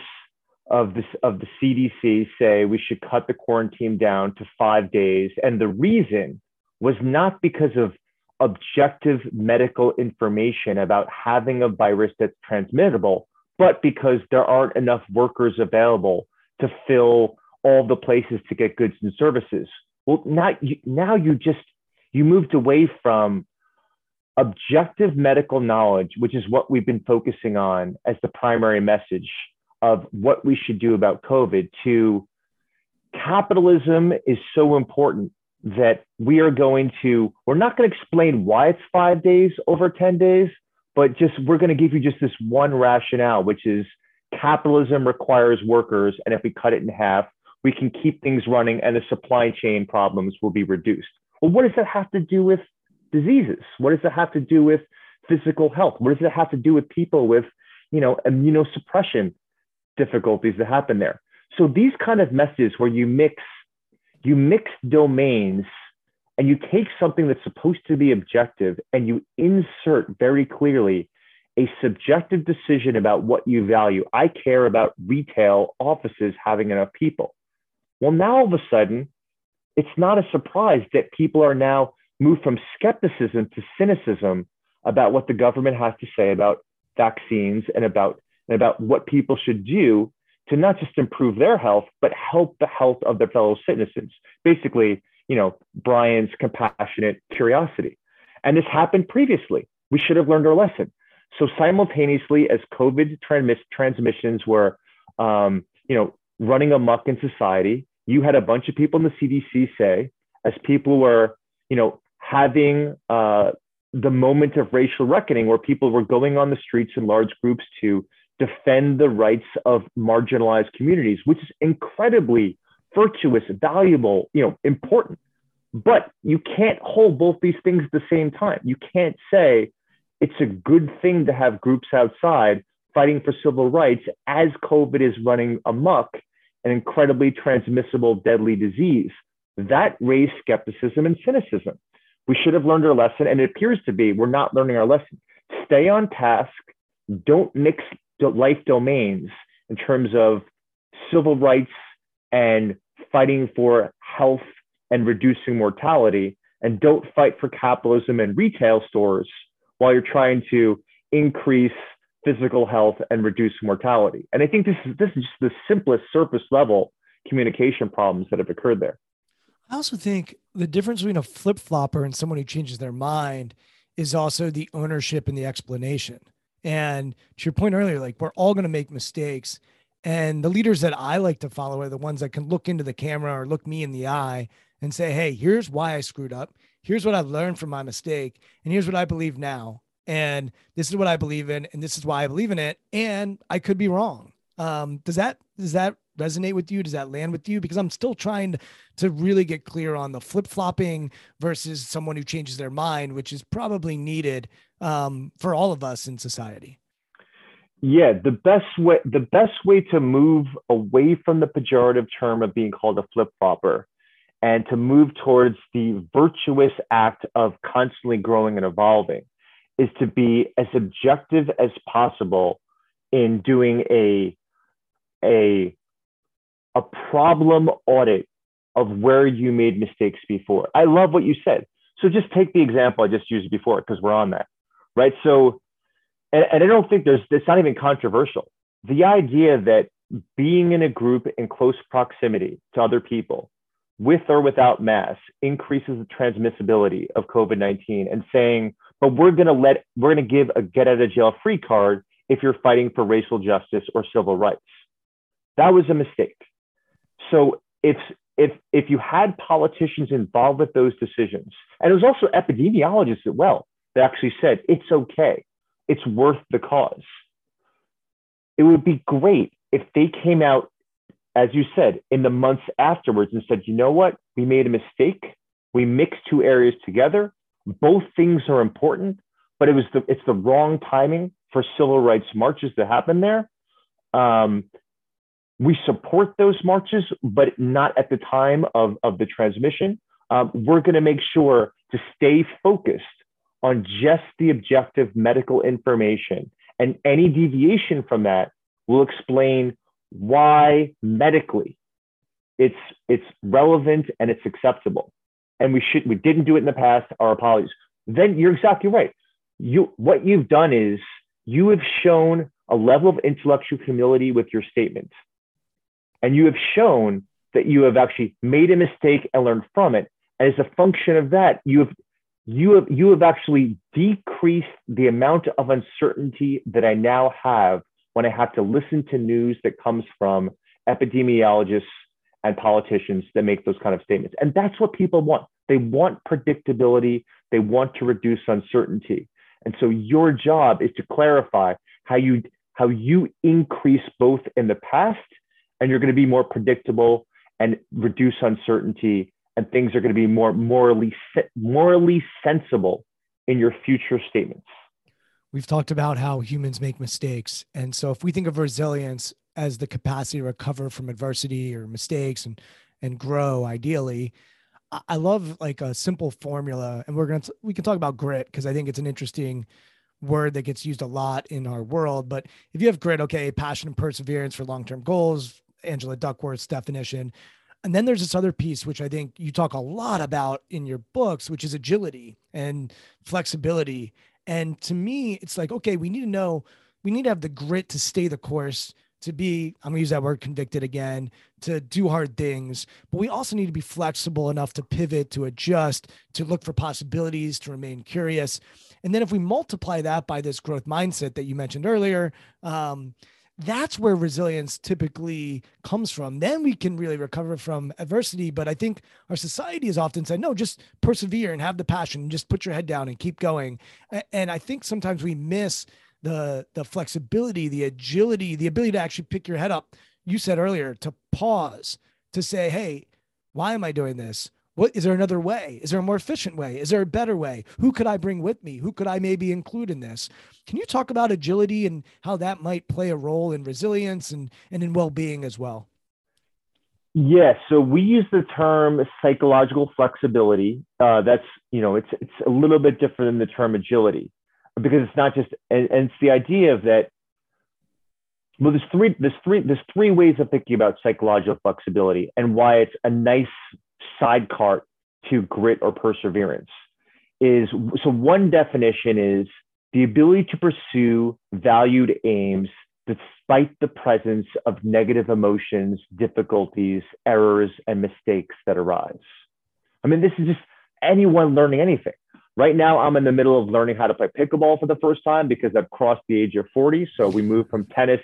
of this of the CDC say we should cut the quarantine down to five days, and the reason was not because of objective medical information about having a virus that's transmittable, but because there aren't enough workers available to fill all the places to get goods and services. Well, you, now you just you moved away from objective medical knowledge, which is what we've been focusing on as the primary message of what we should do about COVID, to capitalism is so important that we are going to, we're not going to explain why it's five days over 10 days, but just we're going to give you just this one rationale, which is capitalism requires workers. And if we cut it in half, we can keep things running and the supply chain problems will be reduced. Well, what does that have to do with diseases? What does it have to do with physical health? What does it have to do with people with, you know, immunosuppression difficulties that happen there? So these kind of messages where you mix, you mix domains and you take something that's supposed to be objective and you insert very clearly a subjective decision about what you value. I care about retail offices having enough people. Well, now all of a sudden, it's not a surprise that people are now moved from skepticism to cynicism about what the government has to say about vaccines and about and about what people should do to not just improve their health but help the health of their fellow citizens. Basically you know brian's compassionate curiosity. And this happened previously. We should have learned our lesson. So simultaneously as covid transmiss- transmissions were um, you know running amok in society you had a bunch of people in the cdc say as people were you know having uh, the moment of racial reckoning where people were going on the streets in large groups to defend the rights of marginalized communities, which is incredibly virtuous, valuable, you know, important. But you can't hold both these things at the same time. You can't say it's a good thing to have groups outside fighting for civil rights as COVID is running amok, an incredibly transmissible, deadly disease. That raised skepticism and cynicism. We should have learned our lesson, and it appears to be we're not learning our lesson. Stay on task. Don't mix life domains in terms of civil rights and fighting for health and reducing mortality. And don't fight for capitalism and retail stores while you're trying to increase physical health and reduce mortality. And I think this is this is just the simplest surface level communication problems that have occurred there. I also think the difference between a flip flopper and someone who changes their mind is also the ownership and the explanation. And to your point earlier, like we're all going to make mistakes. And the leaders that I like to follow are the ones that can look into the camera or look me in the eye and say, hey, here's why I screwed up. Here's what I've learned from my mistake. And here's what I believe now. And this is what I believe in. And this is why I believe in it. And I could be wrong. Um, does that does that resonate with you? Does that land with you? Because I'm still trying to really get clear on the flip flopping versus someone who changes their mind, which is probably needed um, for all of us in society. Yeah, the best way the best way to move away from the pejorative term of being called a flip flopper and to move towards the virtuous act of constantly growing and evolving is to be as objective as possible in doing a a a problem audit of where you made mistakes before. I love what you said. So just take the example I just used before because we're on that, right? So, and, and I don't think there's, it's not even controversial. The idea that being in a group in close proximity to other people with or without mask increases the transmissibility of COVID 19 and saying, but we're going to let, we're going to give a get out of jail free card if you're fighting for racial justice or civil rights. That was a mistake. So if if if you had politicians involved with those decisions, and it was also epidemiologists as well that actually said it's okay, it's worth the cause. It would be great if they came out, as you said, in the months afterwards and said, you know what, we made a mistake. We mixed two areas together. Both things are important, but it was the it's the wrong timing for civil rights marches to happen there. Um, we support those marches, but not at the time of, of the transmission. Um, we're going to make sure to stay focused on just the objective medical information. And any deviation from that will explain why medically it's it's relevant and it's acceptable. And we should we didn't do it in the past, our apologies. Then you're exactly right. You what you've done is you have shown a level of intellectual humility with your statement. And you have shown that you have actually made a mistake and learned from it. And as a function of that, you have you have you have actually decreased the amount of uncertainty that I now have when I have to listen to news that comes from epidemiologists and politicians that make those kind of statements. And that's what people want. They want predictability. They want to reduce uncertainty. And so your job is to clarify how you how you increase both in the past and you're going to be more predictable and reduce uncertainty and things are going to be more morally morally sensible in your future statements. We've talked about how humans make mistakes. And so if we think of resilience as the capacity to recover from adversity or mistakes and and grow ideally, I love like a simple formula and we're going to we can talk about grit because I think it's an interesting word that gets used a lot in our world. But if you have grit, okay, passion and perseverance for long-term goals, Angela Duckworth's definition. And then there's this other piece, which I think you talk a lot about in your books, which is agility and flexibility. And to me, it's like, okay, we need to know, we need to have the grit to stay the course, to be, I'm gonna use that word convicted again, to do hard things. But we also need to be flexible enough to pivot, to adjust, to look for possibilities, to remain curious. And then if we multiply that by this growth mindset that you mentioned earlier, um, that's where resilience typically comes from. Then we can really recover from adversity. But I think our society has often said, no, just persevere and have the passion and just put your head down and keep going. And I think sometimes we miss the the flexibility, the agility, the ability to actually pick your head up. You said earlier to pause, to say, hey, why am I doing this? What is there another way? Is there a more efficient way? Is there a better way? Who could I bring with me? Who could I maybe include in this? Can you talk about agility and how that might play a role in resilience and, and in well-being as well? Yes, so we use the term psychological flexibility. Uh, that's you know it's it's a little bit different than the term agility because it's not just and, and it's the idea of that. Well, there's three there's three there's three ways of thinking about psychological flexibility and why it's a nice sidecar to grit or perseverance is so one definition is the ability to pursue valued aims despite the presence of negative emotions, difficulties, errors, and mistakes that arise. I mean, this is just anyone learning anything. Right now, I'm in the middle of learning how to play pickleball for the first time because I've crossed the age of 40. So we moved from tennis,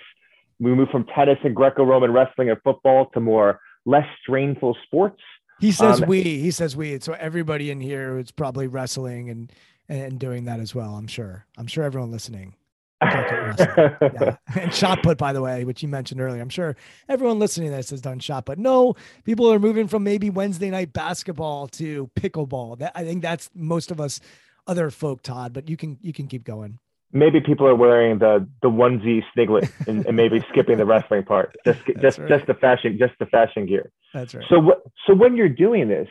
we moved from tennis and Greco-Roman wrestling and football to more less strainful sports. He says um, we. He says we. So everybody in here is probably wrestling and and doing that as well. I'm sure. I'm sure everyone listening. yeah. And shot put, by the way, which you mentioned earlier. I'm sure everyone listening to this has done shot put. No, people are moving from maybe Wednesday night basketball to pickleball. That I think that's most of us other folk, Todd. But you can you can keep going maybe people are wearing the the onesie singlet and, and maybe skipping the wrestling part. Just just right. just the fashion just the fashion gear. That's right. So what so when you're doing this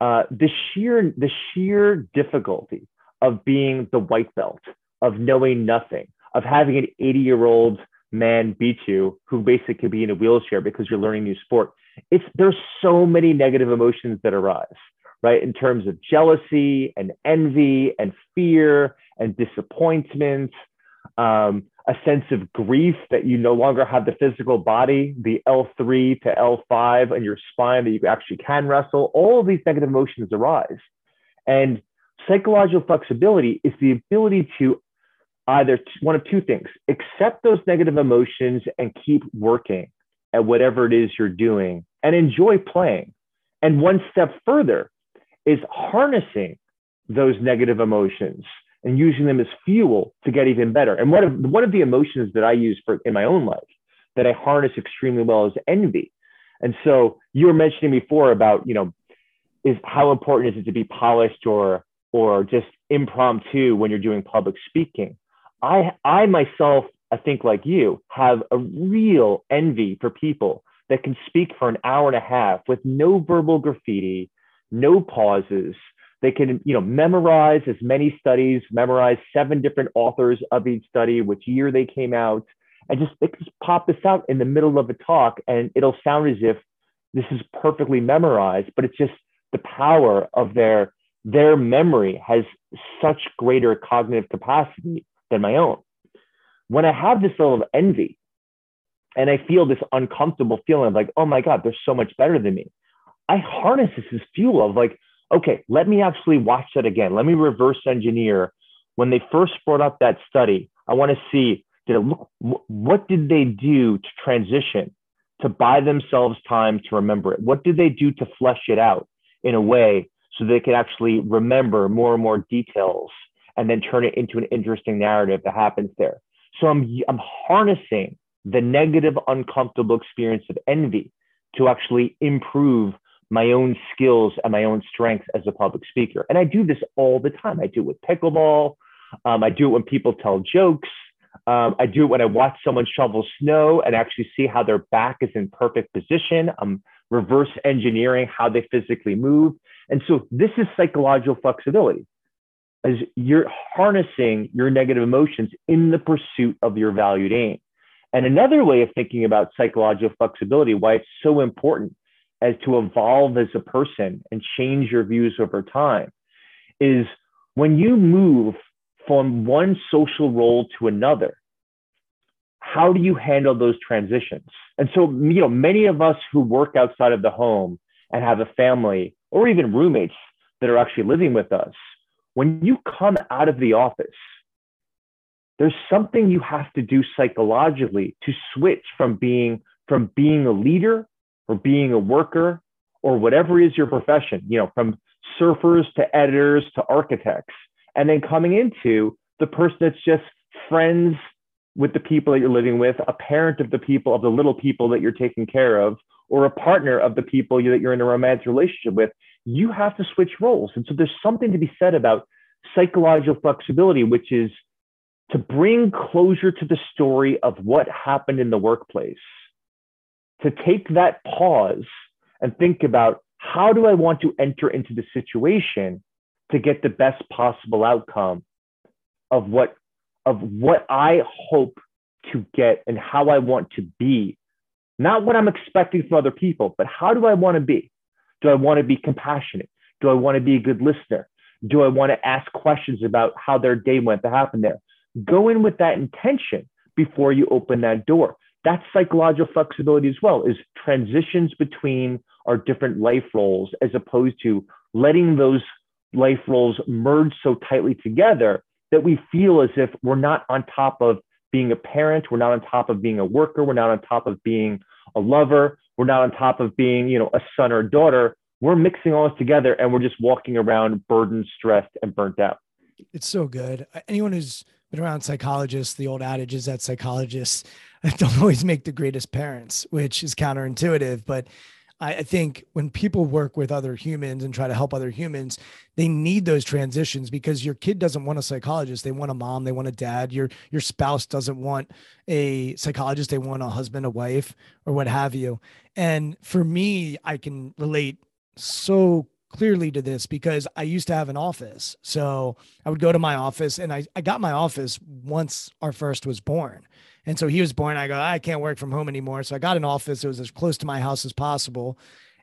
uh, the sheer the sheer difficulty of being the white belt of knowing nothing of having an 80 year old man beat you who basically could be in a wheelchair because you're learning new sport it's there's so many negative emotions that arise right? In terms of jealousy and envy and fear and disappointment, um, a sense of grief that you no longer have the physical body, the L3 to L5 and your spine that you actually can wrestle. All of these negative emotions arise. And psychological flexibility is the ability to either one of two things accept those negative emotions and keep working at whatever it is you're doing and enjoy playing. And one step further is harnessing those negative emotions and using them as fuel to get even better. And one of one of the emotions that I use for in my own life that I harness extremely well is envy. And so you were mentioning before about, you know, is how important is it to be polished or or just impromptu when you're doing public speaking? I I myself, I think like you, have a real envy for people that can speak for an hour and a half with no verbal graffiti, no pauses, they can, you know, memorize as many studies, memorize seven different authors of each study, which year they came out, and just they just pop this out in the middle of a talk, and it'll sound as if this is perfectly memorized, but it's just the power of their their memory has such greater cognitive capacity than my own. When I have this level of envy, and I feel this uncomfortable feeling of like, oh my God, they're so much better than me. I harness this as fuel of like, okay, let me actually watch that again. Let me reverse engineer. When they first brought up that study, I want to see did it look, what did they do to transition to buy themselves time to remember it? What did they do to flesh it out in a way so they could actually remember more and more details and then turn it into an interesting narrative that happens there? So I'm, I'm harnessing the negative, uncomfortable experience of envy to actually improve my own skills and my own strengths as a public speaker. And I do this all the time. I do it with pickleball. Um, I do it when people tell jokes. Um, I do it when I watch someone shovel snow and actually see how their back is in perfect position. I'm reverse engineering how they physically move. And so this is psychological flexibility as you're harnessing your negative emotions in the pursuit of your valued aim. And another way of thinking about psychological flexibility, why it's so important as to evolve as a person and change your views over time, is when you move from one social role to another, how do you handle those transitions? And so, you know, many of us who work outside of the home and have a family or even roommates that are actually living with us, when you come out of the office, there's something you have to do psychologically to switch from being from being a leader or being a worker or whatever is your profession, you know, from surfers to editors to architects, and then coming into the person that's just friends with the people that you're living with, a parent of the people, of the little people that you're taking care of, or a partner of the people that you're in a romantic relationship with, you have to switch roles. And so there's something to be said about psychological flexibility, which is to bring closure to the story of what happened in the workplace, to take that pause and think about how do I want to enter into the situation to get the best possible outcome of what of what I hope to get and how I want to be. Not what I'm expecting from other people, but how do I want to be? Do I want to be compassionate? Do I want to be a good listener? Do I want to ask questions about how their day went that happened there? Go in with that intention before you open that door. That's psychological flexibility as well, is transitions between our different life roles as opposed to letting those life roles merge so tightly together that we feel as if we're not on top of being a parent, we're not on top of being a worker, we're not on top of being a lover, we're not on top of being, you know, a son or a daughter. We're mixing all this together and we're just walking around burdened, stressed, and burnt out. It's so good. Anyone who's been around psychologists, the old adage is that psychologists don't always make the greatest parents, which is counterintuitive. But I, think when people work with other humans and try to help other humans, they need those transitions because your kid doesn't want a psychologist. They want a mom, they want a dad. Your your spouse doesn't want a psychologist. They want a husband, a wife, or what have you. And for me, I can relate so clearly to this because I used to have an office. So I would go to my office and I, I got my office once our first was born. And so he was born. I go, I can't work from home anymore. So I got an office. It was as close to my house as possible.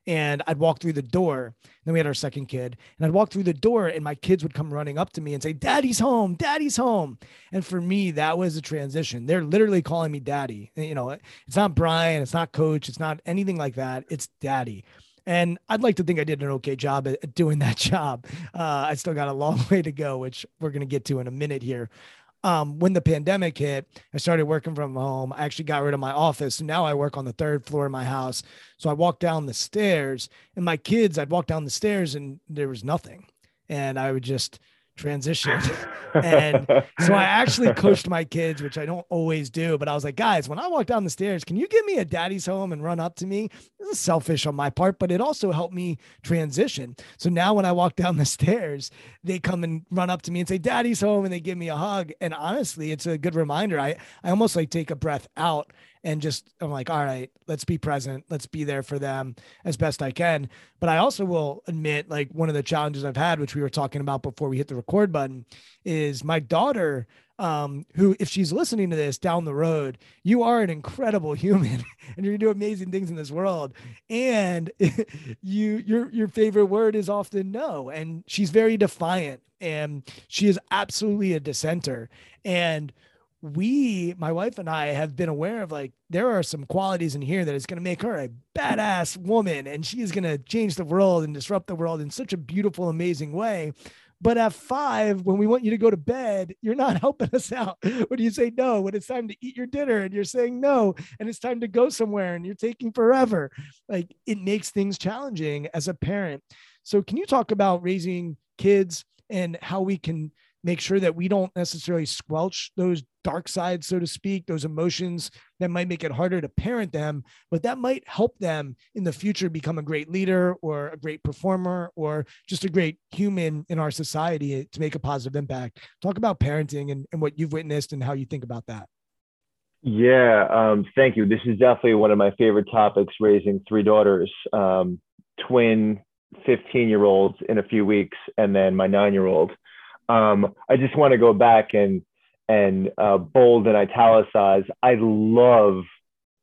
And I'd walk through the door. Then we had our second kid. And I'd walk through the door, and my kids would come running up to me and say, Daddy's home. Daddy's home. And for me, that was a transition. They're literally calling me daddy. You know, it's not Brian, it's not coach, it's not anything like that. It's daddy. And I'd like to think I did an okay job at, doing that job. Uh, I still got a long way to go, which we're going to get to in a minute here um, when the pandemic hit, I started working from home. I actually got rid of my office. And now I work on the third floor of my house. So I walk down the stairs and my kids, I'd walk down the stairs and there was nothing. And I would just, transitioned. and so I actually coached my kids, which I don't always do, but I was like, guys, when I walk down the stairs, can you give me a daddy's home and run up to me? This is selfish on my part, but it also helped me transition. So now when I walk down the stairs, they come and run up to me and say, Daddy's home, and they give me a hug. And honestly, it's a good reminder. I, I almost like take a breath out and just I'm like, all right, let's be present, let's be there for them as best I can. But I also will admit, like one of the challenges I've had, which we were talking about before we hit the record button, is my daughter um, who, if she's listening to this down the road, you are an incredible human and you're do amazing things in this world. And you, your, your favorite word is often no. And she's very defiant and she is absolutely a dissenter. And we, my wife and I, have been aware of like there are some qualities in here that is going to make her a badass woman, and she is going to change the world and disrupt the world in such a beautiful, amazing way. But at five, when we want you to go to bed, you're not helping us out. When you say no, when it's time to eat your dinner and you're saying no, and it's time to go somewhere and you're taking forever, like it makes things challenging as a parent. So, can you talk about raising kids and how we can make sure that we don't necessarily squelch those dark sides, so to speak, those emotions that might make it harder to parent them, but that might help them in the future become a great leader or a great performer or just a great human in our society to make a positive impact. Talk about parenting and, and what you've witnessed and how you think about that. Yeah, um, thank you. This is definitely one of my favorite topics raising three daughters, um, twin 15 year olds in a few weeks, and then my nine year old. Um, I just want to go back and and uh, bold and italicize. I love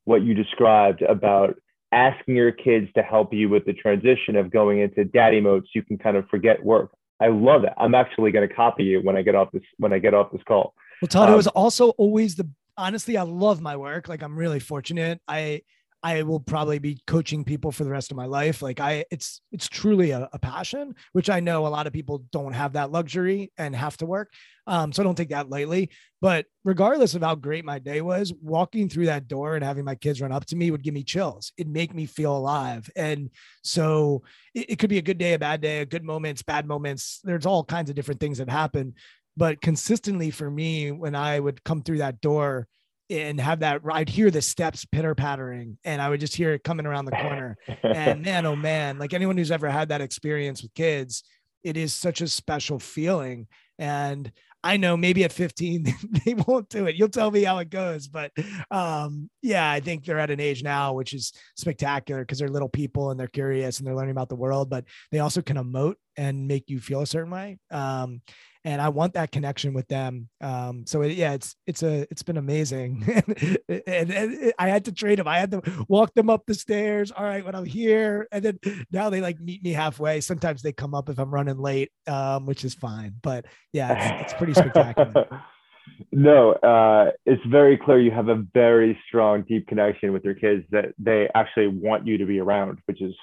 what you described about asking your kids to help you with the transition of going into daddy mode so you can kind of forget work. I love that. I'm actually going to copy you when I get off this when I get off this call. Well, Todd, um, it was also always the honestly, I love my work. Like I'm really fortunate. I I will probably be coaching people for the rest of my life. Like I, it's it's truly a, a, passion, which I know a lot of people don't have that luxury and have to work. Um, so I don't take that lightly. But regardless of how great my day was, walking through that door and having my kids run up to me would give me chills. It'd make me feel alive. And so it, it could be a good day, a bad day, a good moments, bad moments. There's all kinds of different things that happen. But consistently for me, when I would come through that door, and have that I'd hear the steps pitter pattering and I would just hear it coming around the corner. and man, oh man, like anyone who's ever had that experience with kids, it is such a special feeling. And I know maybe at 15 they won't do it. You'll tell me how it goes, but um, yeah, I think they're at an age now which is spectacular because they're little people and they're curious and they're learning about the world, but they also can emote and make you feel a certain way. Um, and I want that connection with them. Um, so it, yeah, it's it's a it's been amazing, and, and, and, I had to train them. I had to walk them up the stairs. All right, when I'm here, and then now they like meet me halfway. Sometimes they come up if I'm running late, um, which is fine. But yeah, it's, it's pretty spectacular. no, uh, it's very clear you have a very strong, deep connection with your kids that they actually want you to be around, which is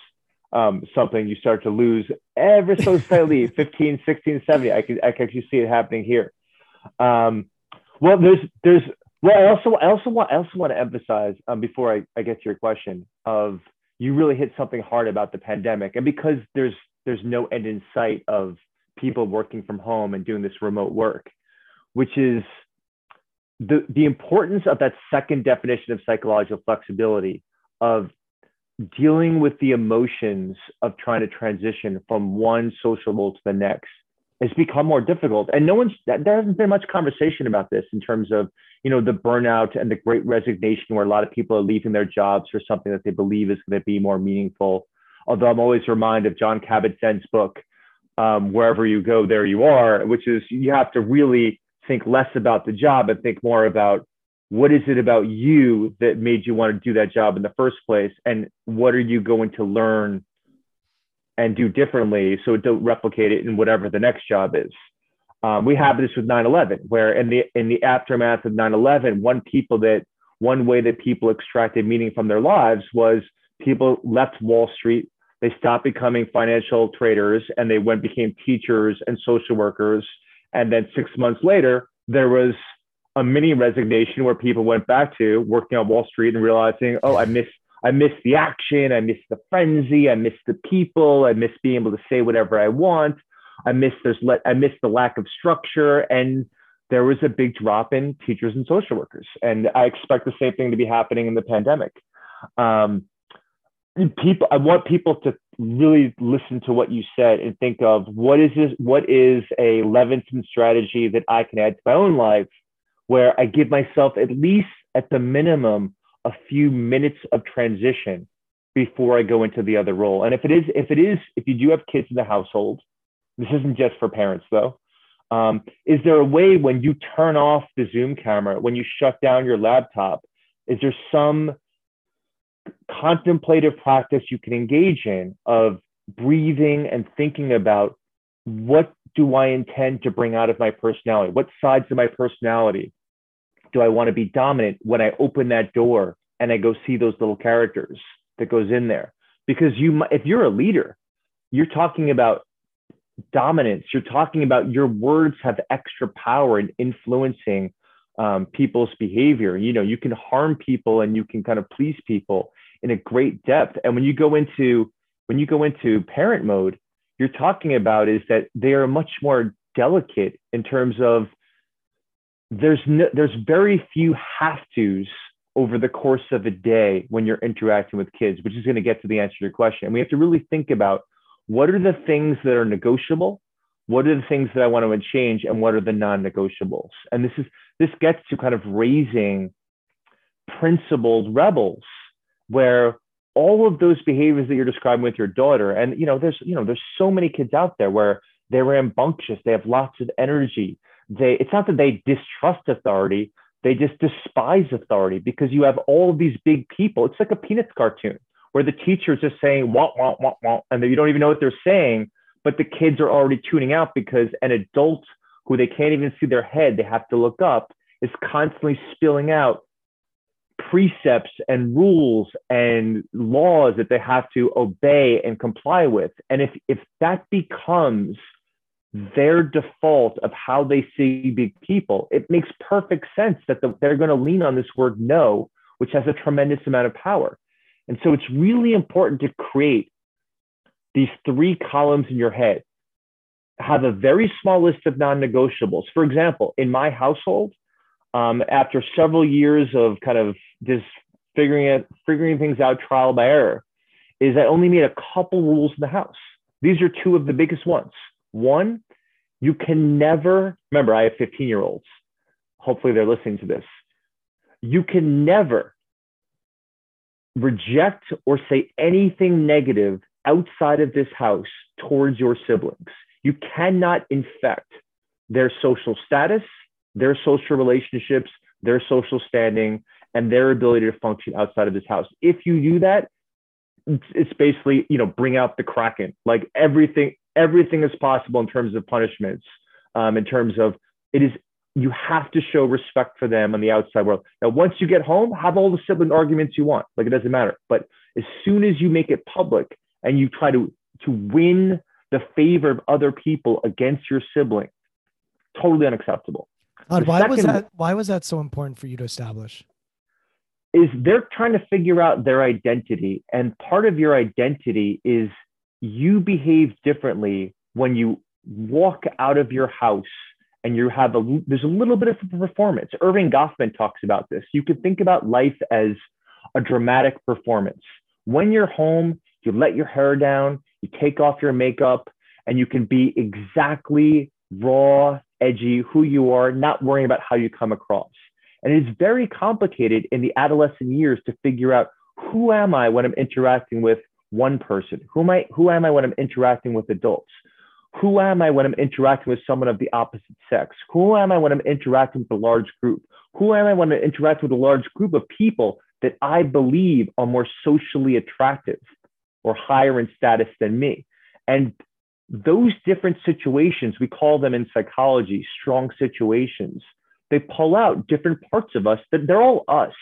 um, something you start to lose ever so slightly 15 16 70 i can i can actually see it happening here. Um, well there's there's well i also i also want i also want to emphasize um, before I, I get to your question of you really hit something hard about the pandemic. And because there's there's no end in sight of people working from home and doing this remote work which is the the importance of that second definition of psychological flexibility of dealing with the emotions of trying to transition from one social role to the next has become more difficult. And no one's there hasn't been much conversation about this in terms of you know the burnout and the great resignation where a lot of people are leaving their jobs for something that they believe is going to be more meaningful. Although i'm always reminded of Jon Kabat-Zinn's book um, wherever you go there you are which is you have to really think less about the job and think more about what is it about you that made you want to do that job in the first place? And what are you going to learn and do differently so don't replicate it in whatever the next job is? Um, we have this with 9-11 where in the in the aftermath of 9-11 one people that one way that people extracted meaning from their lives was people left wall street they stopped becoming financial traders and they went became teachers and social workers. And then six months later there was a mini resignation where people went back to working on Wall Street and realizing, oh, I miss I miss the action, I miss the frenzy, I miss the people, I miss being able to say whatever I want, I miss there's let I miss the lack of structure, and there was a big drop in teachers and social workers, and I expect the same thing to be happening in the pandemic. Um, people, I want people to really listen to what you said and think of what is this, what is a Levenson strategy that I can add to my own life where I give myself at least at the minimum a few minutes of transition before I go into the other role. And if it is, if it is, if you do have kids in the household, this isn't just for parents though. Um, is there a way when you turn off the Zoom camera, when you shut down your laptop, is there some contemplative practice you can engage in of breathing and thinking about what do I intend to bring out of my personality? What sides of my personality do I want to be dominant when I open that door and I go see those little characters that goes in there? Because you, if you're a leader, you're talking about dominance. You're talking about your words have extra power in influencing um, people's behavior. You know, you can harm people and you can kind of please people in a great depth. And when you go into when you go into parent mode, you're talking about is that they are much more delicate in terms of there's no, there's very few have tos over the course of a day when you're interacting with kids, which is going to get to the answer to your question. And we have to really think about what are the things that are negotiable, what are the things that I want to change, and what are the non-negotiables. And this is this gets to kind of raising principled rebels where all of those behaviors that you're describing with your daughter and you know there's you know there's so many kids out there where they're rambunctious they have lots of energy. They it's not that they distrust authority they just despise authority because you have all these big people. It's like a peanuts cartoon where the teacher is just saying wah wah wah wah and you don't even know what they're saying but the kids are already tuning out because an adult who they can't even see their head they have to look up is constantly spilling out precepts and rules and laws that they have to obey and comply with. And if, if that becomes their default of how they see big people, it makes perfect sense that the, they're going to lean on this word no, which has a tremendous amount of power. And so it's really important to create these three columns in your head. Have a very small list of non negotiables. For example, in my household, um, after several years of kind of just figuring it, figuring things out trial by error, is I only made a couple rules in the house. These are two of the biggest ones. One, you can never remember. I have 15 year olds. Hopefully, they're listening to this. You can never reject or say anything negative outside of this house towards your siblings. You cannot infect their social status, their social relationships, their social standing, and their ability to function outside of this house. If you do that, it's basically you know bring out the kraken. Like everything, everything is possible in terms of punishments. Um, in terms of it is you have to show respect for them on the outside world. Now, once you get home, have all the sibling arguments you want. Like it doesn't matter. But as soon as you make it public and you try to to win the favor of other people against your sibling, totally unacceptable. Why was that? Why was that so important for you to establish? Is they're trying to figure out their identity, and part of your identity is you behave differently when you walk out of your house and you have a there's a little bit of a performance. Erving Goffman talks about this. You could think about life as a dramatic performance. When you're home, you let your hair down, you take off your makeup, and you can be exactly raw edgy, who you are, not worrying about how you come across. And it's very complicated in the adolescent years to figure out who am I when I'm interacting with one person? Who am I, who am I when I'm interacting with adults? Who am I when I'm interacting with someone of the opposite sex? Who am I when I'm interacting with a large group? Who am I when I interact with a large group of people that I believe are more socially attractive or higher in status than me? And those different situations, we call them in psychology strong situations, they pull out different parts of us that they're all us,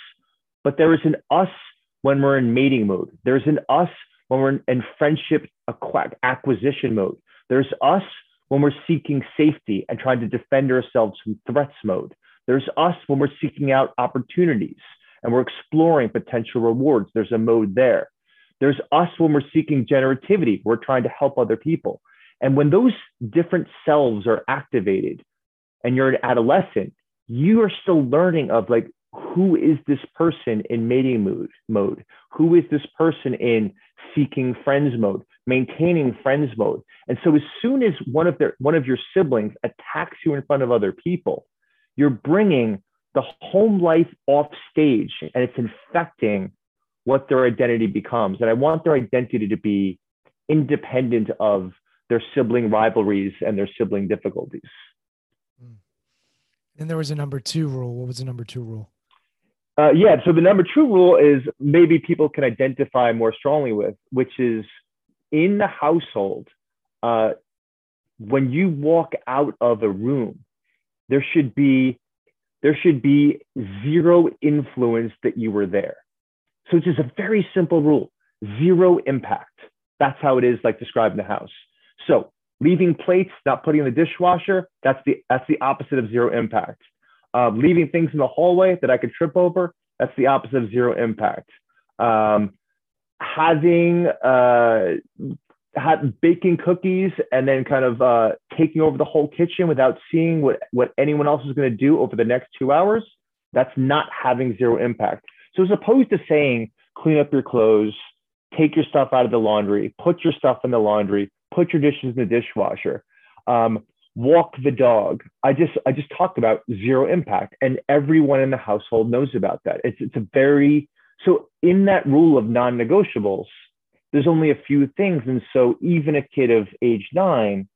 but there is an us when we're in mating mode. There's an us when we're in friendship acquisition mode. There's us when we're seeking safety and trying to defend ourselves from threats mode. There's us when we're seeking out opportunities and we're exploring potential rewards. There's a mode there. There's us when we're seeking generativity. We're trying to help other people. And when those different selves are activated and you're an adolescent, you are still learning of like, who is this person in mating mode, mode? Who is this person in seeking friends mode, maintaining friends mode? And so as soon as one of their one of your siblings attacks you in front of other people, you're bringing the home life off stage and it's infecting what their identity becomes. And I want their identity to be independent of their sibling rivalries and their sibling difficulties. And there was a number two rule. What was the number two rule? Uh, yeah, so the number two rule is maybe people can identify more strongly with, which is in the household, uh, when you walk out of a room, there should be there should be zero influence that you were there. So it's just a very simple rule: zero impact. That's how it is, like described in the house. So leaving plates, not putting in the dishwasher, that's the that's the opposite of zero impact. Uh, leaving things in the hallway that I could trip over, that's the opposite of zero impact. Um, having uh, baking cookies and then kind of uh, taking over the whole kitchen without seeing what, what anyone else is going to do over the next two hours, that's not having zero impact. So as opposed to saying, clean up your clothes, take your stuff out of the laundry, put your stuff in the laundry, put your dishes in the dishwasher, um, walk the dog. I just I just talked about zero impact, and everyone in the household knows about that. It's it's a very so in that rule of non-negotiables, there's only a few things, and so even a kid of age nine,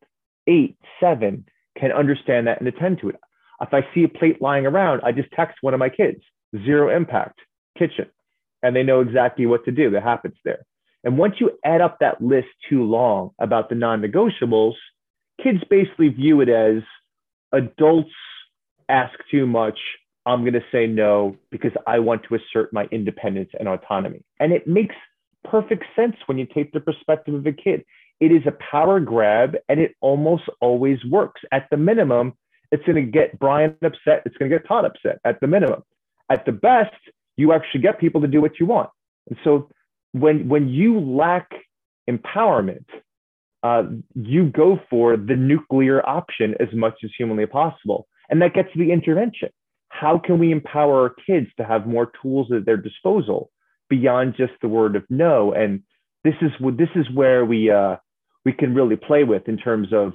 eight, seven can understand that and attend to it. If I see a plate lying around, I just text one of my kids, zero impact, kitchen, and they know exactly what to do. That happens there. And once you add up that list too long about the non negotiables, kids basically view it as adults ask too much. I'm going to say no because I want to assert my independence and autonomy. And it makes perfect sense when you take the perspective of a kid. It is a power grab and it almost always works. At the minimum, it's going to get Brian upset. It's going to get Todd upset at the minimum. At the best, you actually get people to do what you want. And so when when you lack empowerment, uh, you go for the nuclear option as much as humanly possible, and that gets the intervention. How can we empower our kids to have more tools at their disposal beyond just the word of no? And this is this is where we uh, we can really play with in terms of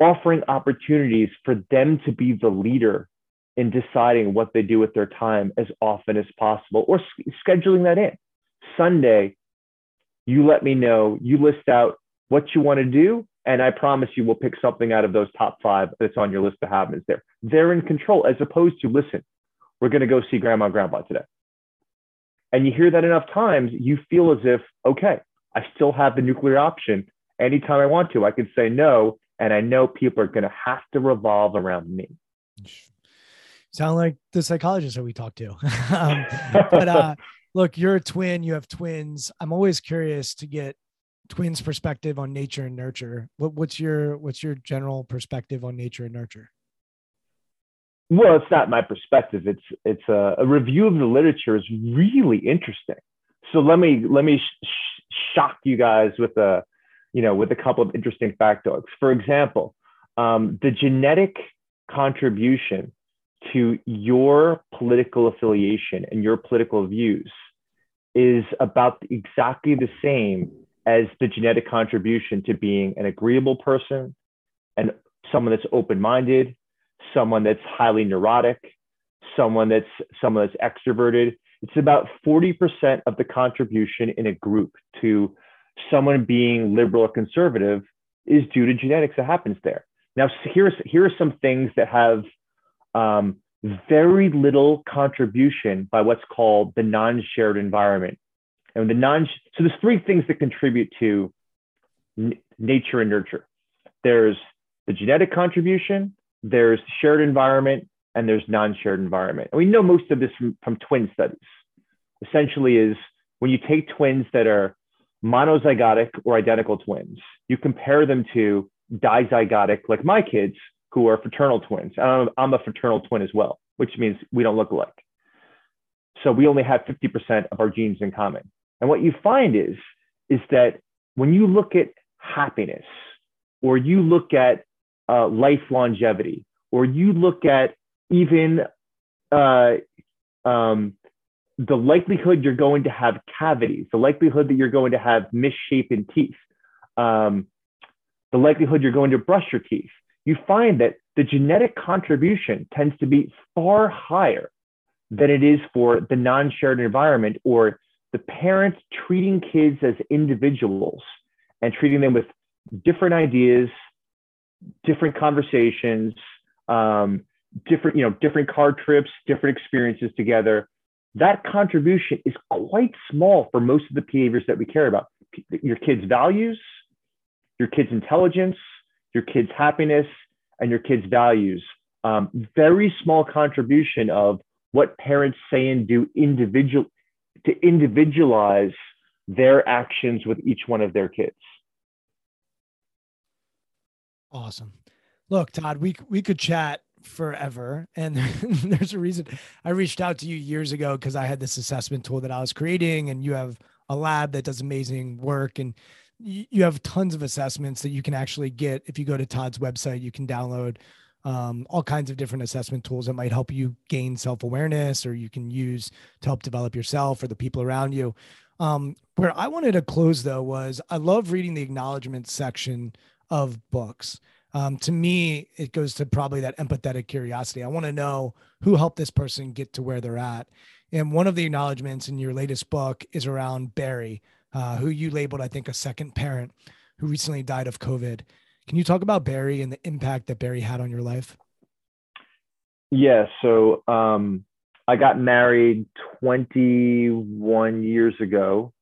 offering opportunities for them to be the leader in deciding what they do with their time as often as possible or scheduling that in Sunday, you let me know, you list out what you want to do, and I promise you we'll pick something out of those top five that's on your list of habits there. They're in control as opposed to, listen, we're going to go see grandma and grandpa today. And you hear that enough times, you feel as if, okay, I still have the nuclear option. Anytime I want to, I can say no. And I know people are going to have to revolve around me. Sound like the psychologist that we talked to. um, but uh, look, you're a twin, you have twins. I'm always curious to get twins perspective on nature and nurture. What, what's your what's your general perspective on nature and nurture? Well, it's not my perspective. It's it's a, a review of the literature is really interesting. So let me let me sh- shock you guys with a you know with a couple of interesting factoids. For example, um, the genetic contribution to your political affiliation and your political views is about exactly the same as the genetic contribution to being an agreeable person and someone that's open-minded someone that's highly neurotic someone that's someone that's extroverted. It's about 40% of the contribution in a group to someone being liberal or conservative is due to genetics that happens there. Now here's here are some things that have um, very little contribution by what's called the non-shared environment. And the non so there's three things that contribute to n- nature and nurture. There's the genetic contribution, there's shared environment, and there's non-shared environment. And we know most of this from, from twin studies. Essentially, is when you take twins that are monozygotic or identical twins, you compare them to dizygotic, like my kids, who are fraternal twins. I'm, I'm a fraternal twin as well, which means we don't look alike. So we only have 50% of our genes in common. And what you find is, is that when you look at happiness, or you look at uh, life longevity, or you look at even uh, um, the likelihood you're going to have cavities, the likelihood that you're going to have misshapen teeth, um, the likelihood you're going to brush your teeth, you find that the genetic contribution tends to be far higher than it is for the non-shared environment or the parents treating kids as individuals and treating them with different ideas, different conversations, um, different, you know, different car trips, different experiences together. That contribution is quite small for most of the behaviors that we care about. Your kids' values, your kids' intelligence, your kids' happiness, and your kids' values. Um, very small contribution of what parents say and do individual to individualize their actions with each one of their kids. Awesome. Look, Todd, we we could chat forever and there's a reason I reached out to you years ago because I had this assessment tool that I was creating and you have a lab that does amazing work and you have tons of assessments that you can actually get. If you go to Todd's website you can download um, all kinds of different assessment tools that might help you gain self-awareness or you can use to help develop yourself or the people around you. Um, where i wanted to close though was i love reading the acknowledgement section of books. Um, to me it goes to probably that empathetic curiosity. I want to know who helped this person get to where they're at. And one of the acknowledgments in your latest book is around barry uh, who you labeled i think a second parent who recently died of covid can you talk about Barry and the impact that Barry had on your life? Yeah. So um, I got married 21 years ago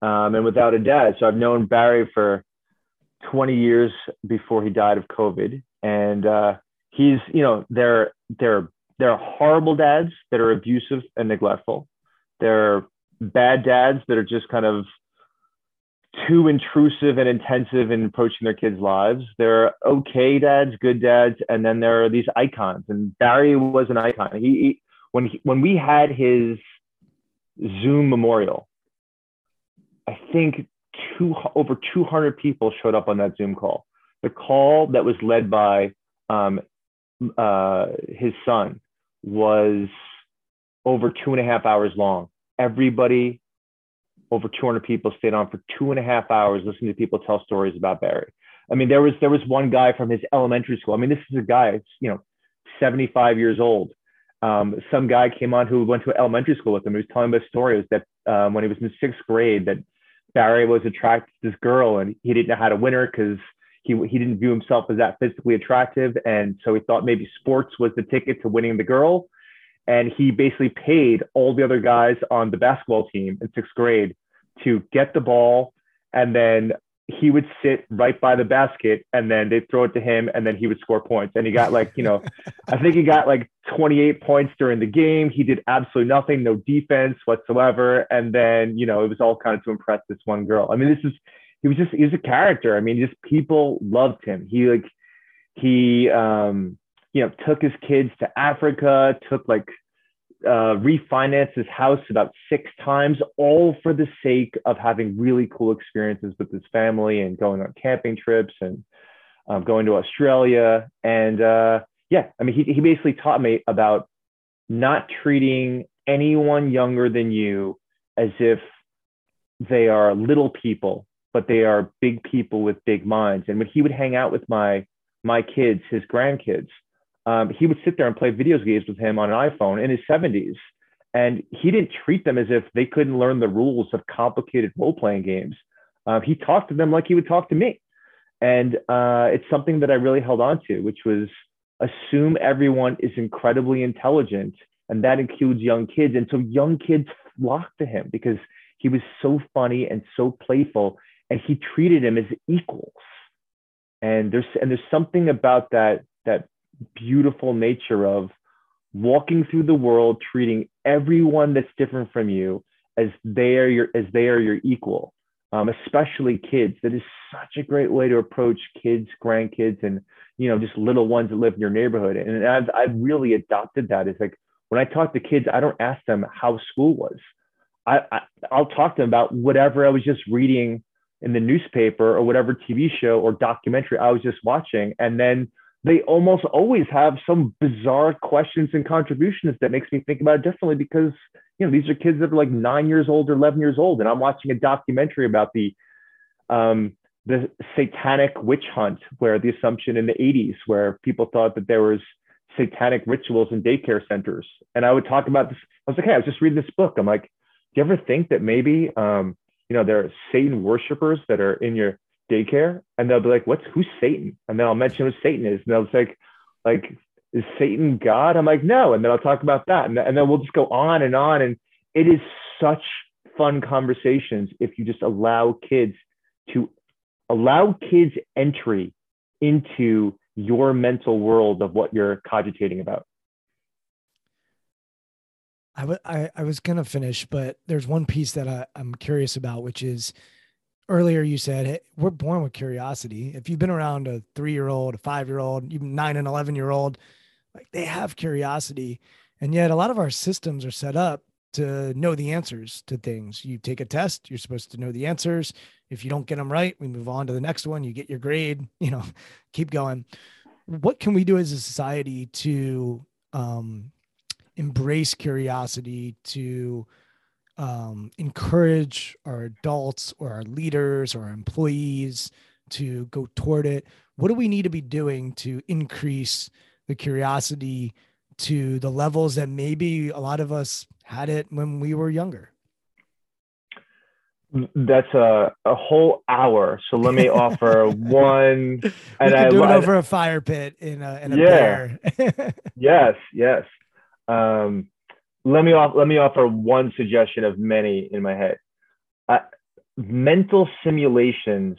um, and without a dad. So I've known Barry for 20 years before he died of COVID. And uh, he's, you know, they're, they're, they're horrible dads that are abusive and neglectful. They're bad dads that are just kind of too intrusive and intensive in approaching their kids' lives. There are okay dads, good dads, and then there are these icons. And Barry was an icon. He, he when he, when we had his Zoom memorial, I think two over 200 people showed up on that Zoom call. The call that was led by um, uh, his son was over two and a half hours long. Everybody over 200 people stayed on for two and a half hours listening to people tell stories about Barry. I mean, there was there was one guy from his elementary school. I mean, this is a guy, you know, 75 years old. Um, some guy came on who went to elementary school with him. He was telling a story that um, when he was in sixth grade, that Barry was attracted to this girl and he didn't know how to win her because he he didn't view himself as that physically attractive, and so he thought maybe sports was the ticket to winning the girl. And he basically paid all the other guys on the basketball team in sixth grade to get the ball and then he would sit right by the basket and then they'd throw it to him and then he would score points. And he got like, you know, I think he got like 28 points during the game. He did absolutely nothing, no defense whatsoever. And then, you know, it was all kind of to impress this one girl. I mean, this is, he was just, he was a character. I mean, just people loved him. He like, he, um, you know, took his kids to Africa, took like uh, refinanced his house about six times, all for the sake of having really cool experiences with his family and going on camping trips and um, going to Australia. And uh, yeah, I mean, he, he basically taught me about not treating anyone younger than you as if they are little people, but they are big people with big minds. And when he would hang out with my my kids, his grandkids, um, he would sit there and play video games with him on an iPhone in his 70s. And he didn't treat them as if they couldn't learn the rules of complicated role playing games. Uh, he talked to them like he would talk to me. And uh, it's something that I really held on to, which was assume everyone is incredibly intelligent. And that includes young kids. And so young kids flocked to him because he was so funny and so playful. And he treated them as equals. And there's and there's something about that that beautiful nature of walking through the world, treating everyone that's different from you as they are your as they are your equal, um, especially kids. That is such a great way to approach kids, grandkids, and you know just little ones that live in your neighborhood. And I've I've really adopted that. It's like when I talk to kids, I don't ask them how school was. I, I I'll talk to them about whatever I was just reading in the newspaper or whatever TV show or documentary I was just watching, and then they almost always have some bizarre questions and contributions that makes me think about it differently because you know these are kids that are like nine years old or 11 years old and i'm watching a documentary about the um, the satanic witch hunt, where the assumption in the 80s, where people thought that there was satanic rituals in daycare centers. And I would talk about this. I was like, hey, I was just reading this book. I'm like, do you ever think that maybe, um, you know, there are Satan worshipers that are in your daycare? And they'll be like, what's who's Satan? And then I'll mention who Satan is. And they'll say, like, like, is Satan God? I'm like, no. And then I'll talk about that. And, and then we'll just go on and on. And it is such fun conversations if you just allow kids to allow kids entry into your mental world of what you're cogitating about. I, w- I, I was going to finish, but there's one piece that I, I'm curious about, which is earlier you said hey, we're born with curiosity. If you've been around a three year old, a five year old, even nine and 11 year old, like they have curiosity. And yet a lot of our systems are set up to know the answers to things. You take a test, you're supposed to know the answers. If you don't get them right, we move on to the next one. You get your grade, you know, keep going. What can we do as a society to um, embrace curiosity, to um, encourage our adults or our leaders or our employees to go toward it? What do we need to be doing to increase the curiosity to the levels that maybe a lot of us had it when we were younger? That's a, a whole hour. So let me offer one. We and I do it over a fire pit in a, in a yeah. yes, yes. Um, let me off, let me offer one suggestion of many in my head. Uh, mental simulations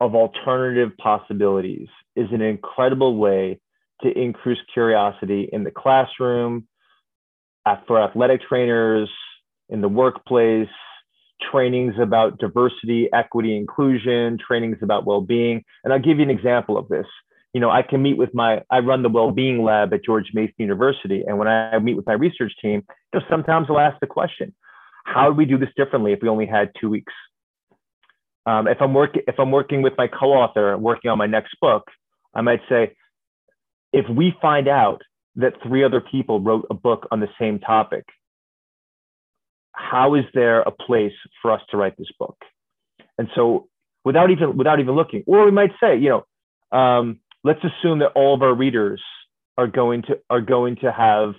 of alternative possibilities is an incredible way to increase curiosity in the classroom, for athletic trainers, in the workplace, trainings about diversity, equity, inclusion, trainings about well-being. And I'll give you an example of this. You know, I can meet with my, I run the well-being lab at George Mason University. And when I meet with my research team, you know, sometimes I'll ask the question, how would we do this differently if we only had two weeks? Um, if I'm working, if I'm working with my co-author, working on my next book, I might say, if we find out that three other people wrote a book on the same topic, how is there a place for us to write this book? And so without even without even looking, or we might say, you know, um, let's assume that all of our readers are going to are going to have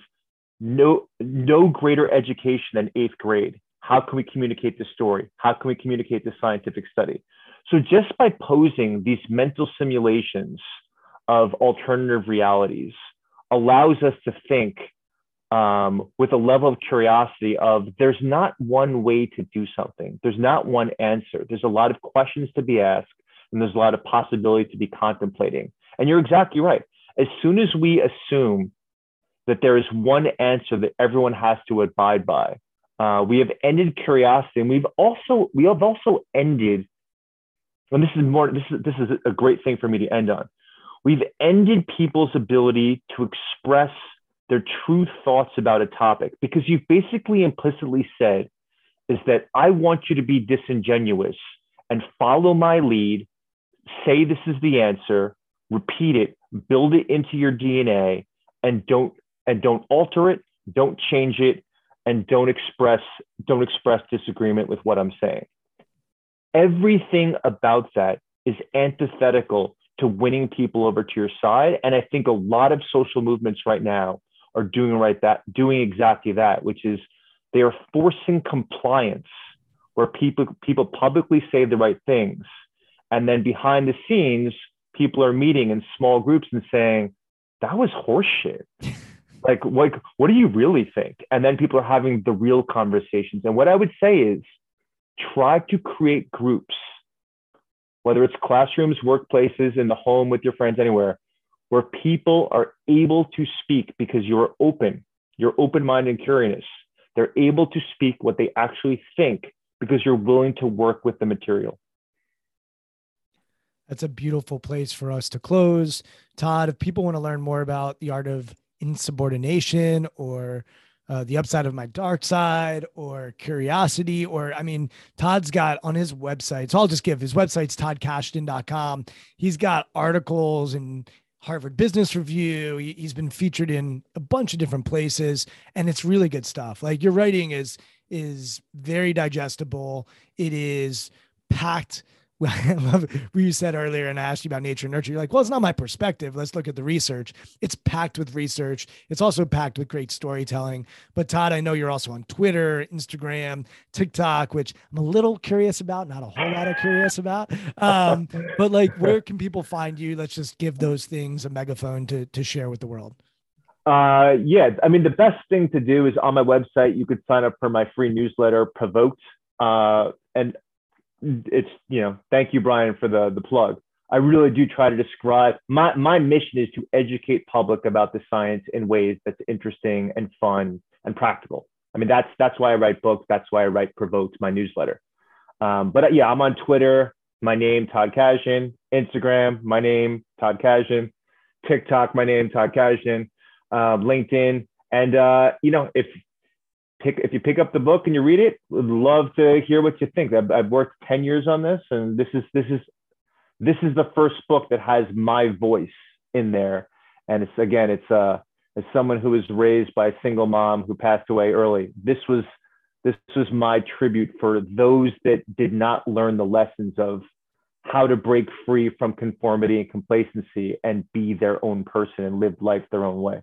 no no greater education than eighth grade. How can we communicate the story? How can we communicate the scientific study? So just by posing these mental simulations of alternative realities allows us to think um, with a level of curiosity of there's not one way to do something. There's not one answer. There's a lot of questions to be asked and there's a lot of possibility to be contemplating. And you're exactly right. As soon as we assume that there is one answer that everyone has to abide by, uh, we have ended curiosity and we've also we have also ended and this is more this is this is a great thing for me to end on. We've ended people's ability to express their true thoughts about a topic because you've basically implicitly said is that I want you to be disingenuous and follow my lead, say this is the answer, repeat it, build it into your DNA, and don't and don't alter it, don't change it, and don't express don't express disagreement with what I'm saying. Everything about that is antithetical to winning people over to your side. And I think a lot of social movements right now are doing right that doing exactly that, which is they are forcing compliance where people people publicly say the right things. And then behind the scenes, people are meeting in small groups and saying, that was horseshit. like, like, what do you really think? And then people are having the real conversations. And what I would say is try to create groups whether it's classrooms, workplaces, in the home with your friends, anywhere, where people are able to speak because you're open, you're open minded and curious. They're able to speak what they actually think because you're willing to work with the material. That's a beautiful place for us to close. Todd, if people want to learn more about the art of insubordination or uh, the upside of my dark side or curiosity or i mean todd's got on his website so i'll just give his website's toddkashdan.com he's got articles in harvard business review. He, he's been featured in a bunch of different places and it's really good stuff. Like your writing is is very digestible. It is packed I love what you said earlier and I asked you about nature and nurture. You're like, well, it's not my perspective. Let's look at the research. It's packed with research. It's also packed with great storytelling. But Todd, I know you're also on Twitter, Instagram, TikTok, which I'm a little curious about, not a whole lot of curious about. Um, but like, where can people find you? Let's just give those things a megaphone to to share with the world. Uh, yeah, I mean, the best thing to do is on my website, you could sign up for my free newsletter, Provoked. Uh, and it's, you know, thank you, Brian, for the, the plug. I really do try to describe my, my mission is to educate public about the science in ways that's interesting and fun and practical. I mean, that's, that's why I write books. That's why I write Provoked, my newsletter. Um, but uh, yeah, I'm on Twitter, my name, Todd Kashdan, Instagram, my name, Todd Kashdan, TikTok, my name, Todd Kashdan um, LinkedIn, and uh, you know if pick if you pick up the book and you read it, would love to hear what you think. I've, I've worked ten years on this, and this is this is this is the first book that has my voice in there, and it's again it's uh as someone who was raised by a single mom who passed away early. This was this was my tribute for those that did not learn the lessons of how to break free from conformity and complacency and be their own person and live life their own way.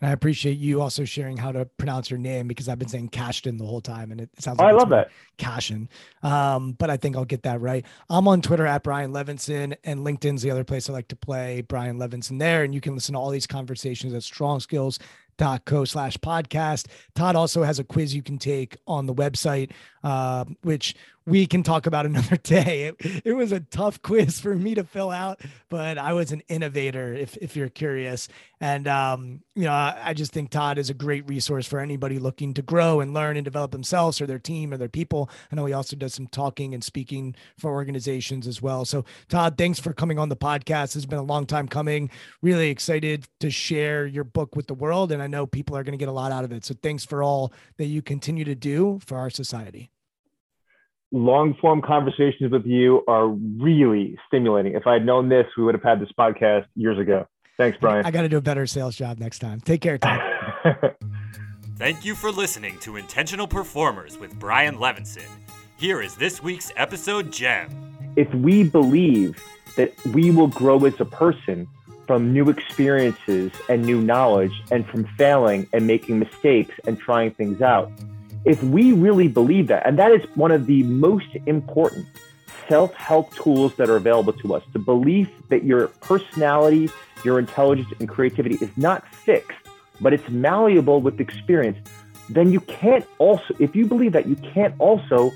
And I appreciate you also sharing how to pronounce your name because I've been saying Cashton the whole time, and it sounds like oh, I love that Cashin. Um, but I think I'll get that right. I'm on Twitter at Brian Levenson, and LinkedIn's the other place I like to play Brian Levenson there. And you can listen to all these conversations at strongskills.co slash podcast. Todd also has a quiz you can take on the website, uh, which we can talk about another day. It, it, was a tough quiz for me to fill out, but I was an innovator if, if you're curious. And, um, you know, I, I just think Todd is a great resource for anybody looking to grow and learn and develop themselves or their team or their people. I know he also does some talking and speaking for organizations as well. So, Todd, thanks for coming on the podcast. It's been a long time coming. Really excited to share your book with the world. And I know people are going to get a lot out of it. So, thanks for all that you continue to do for our society long form conversations with you are really stimulating. If I had known this, we would have had this podcast years ago. Thanks, Brian. I got to do a better sales job next time. Take care, Tom. Thank you for listening to Intentional Performers with Brian Levenson. Here is this week's episode gem. If we believe that we will grow as a person from new experiences and new knowledge and from failing and making mistakes and trying things out, if we really believe that, and that is one of the most important self help tools that are available to us, the belief that your personality, your intelligence, and creativity is not fixed, but it's malleable with experience, then you can't also, if you believe that, you can't also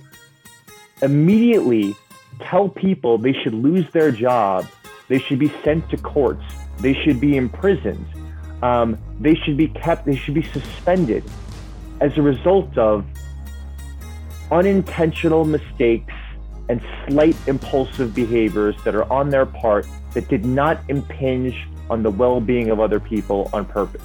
immediately tell people they should lose their job, they should be sent to courts, they should be imprisoned, um, they should be kept, they should be suspended as a result of unintentional mistakes and slight impulsive behaviors that are on their part that did not impinge on the well being of other people on purpose.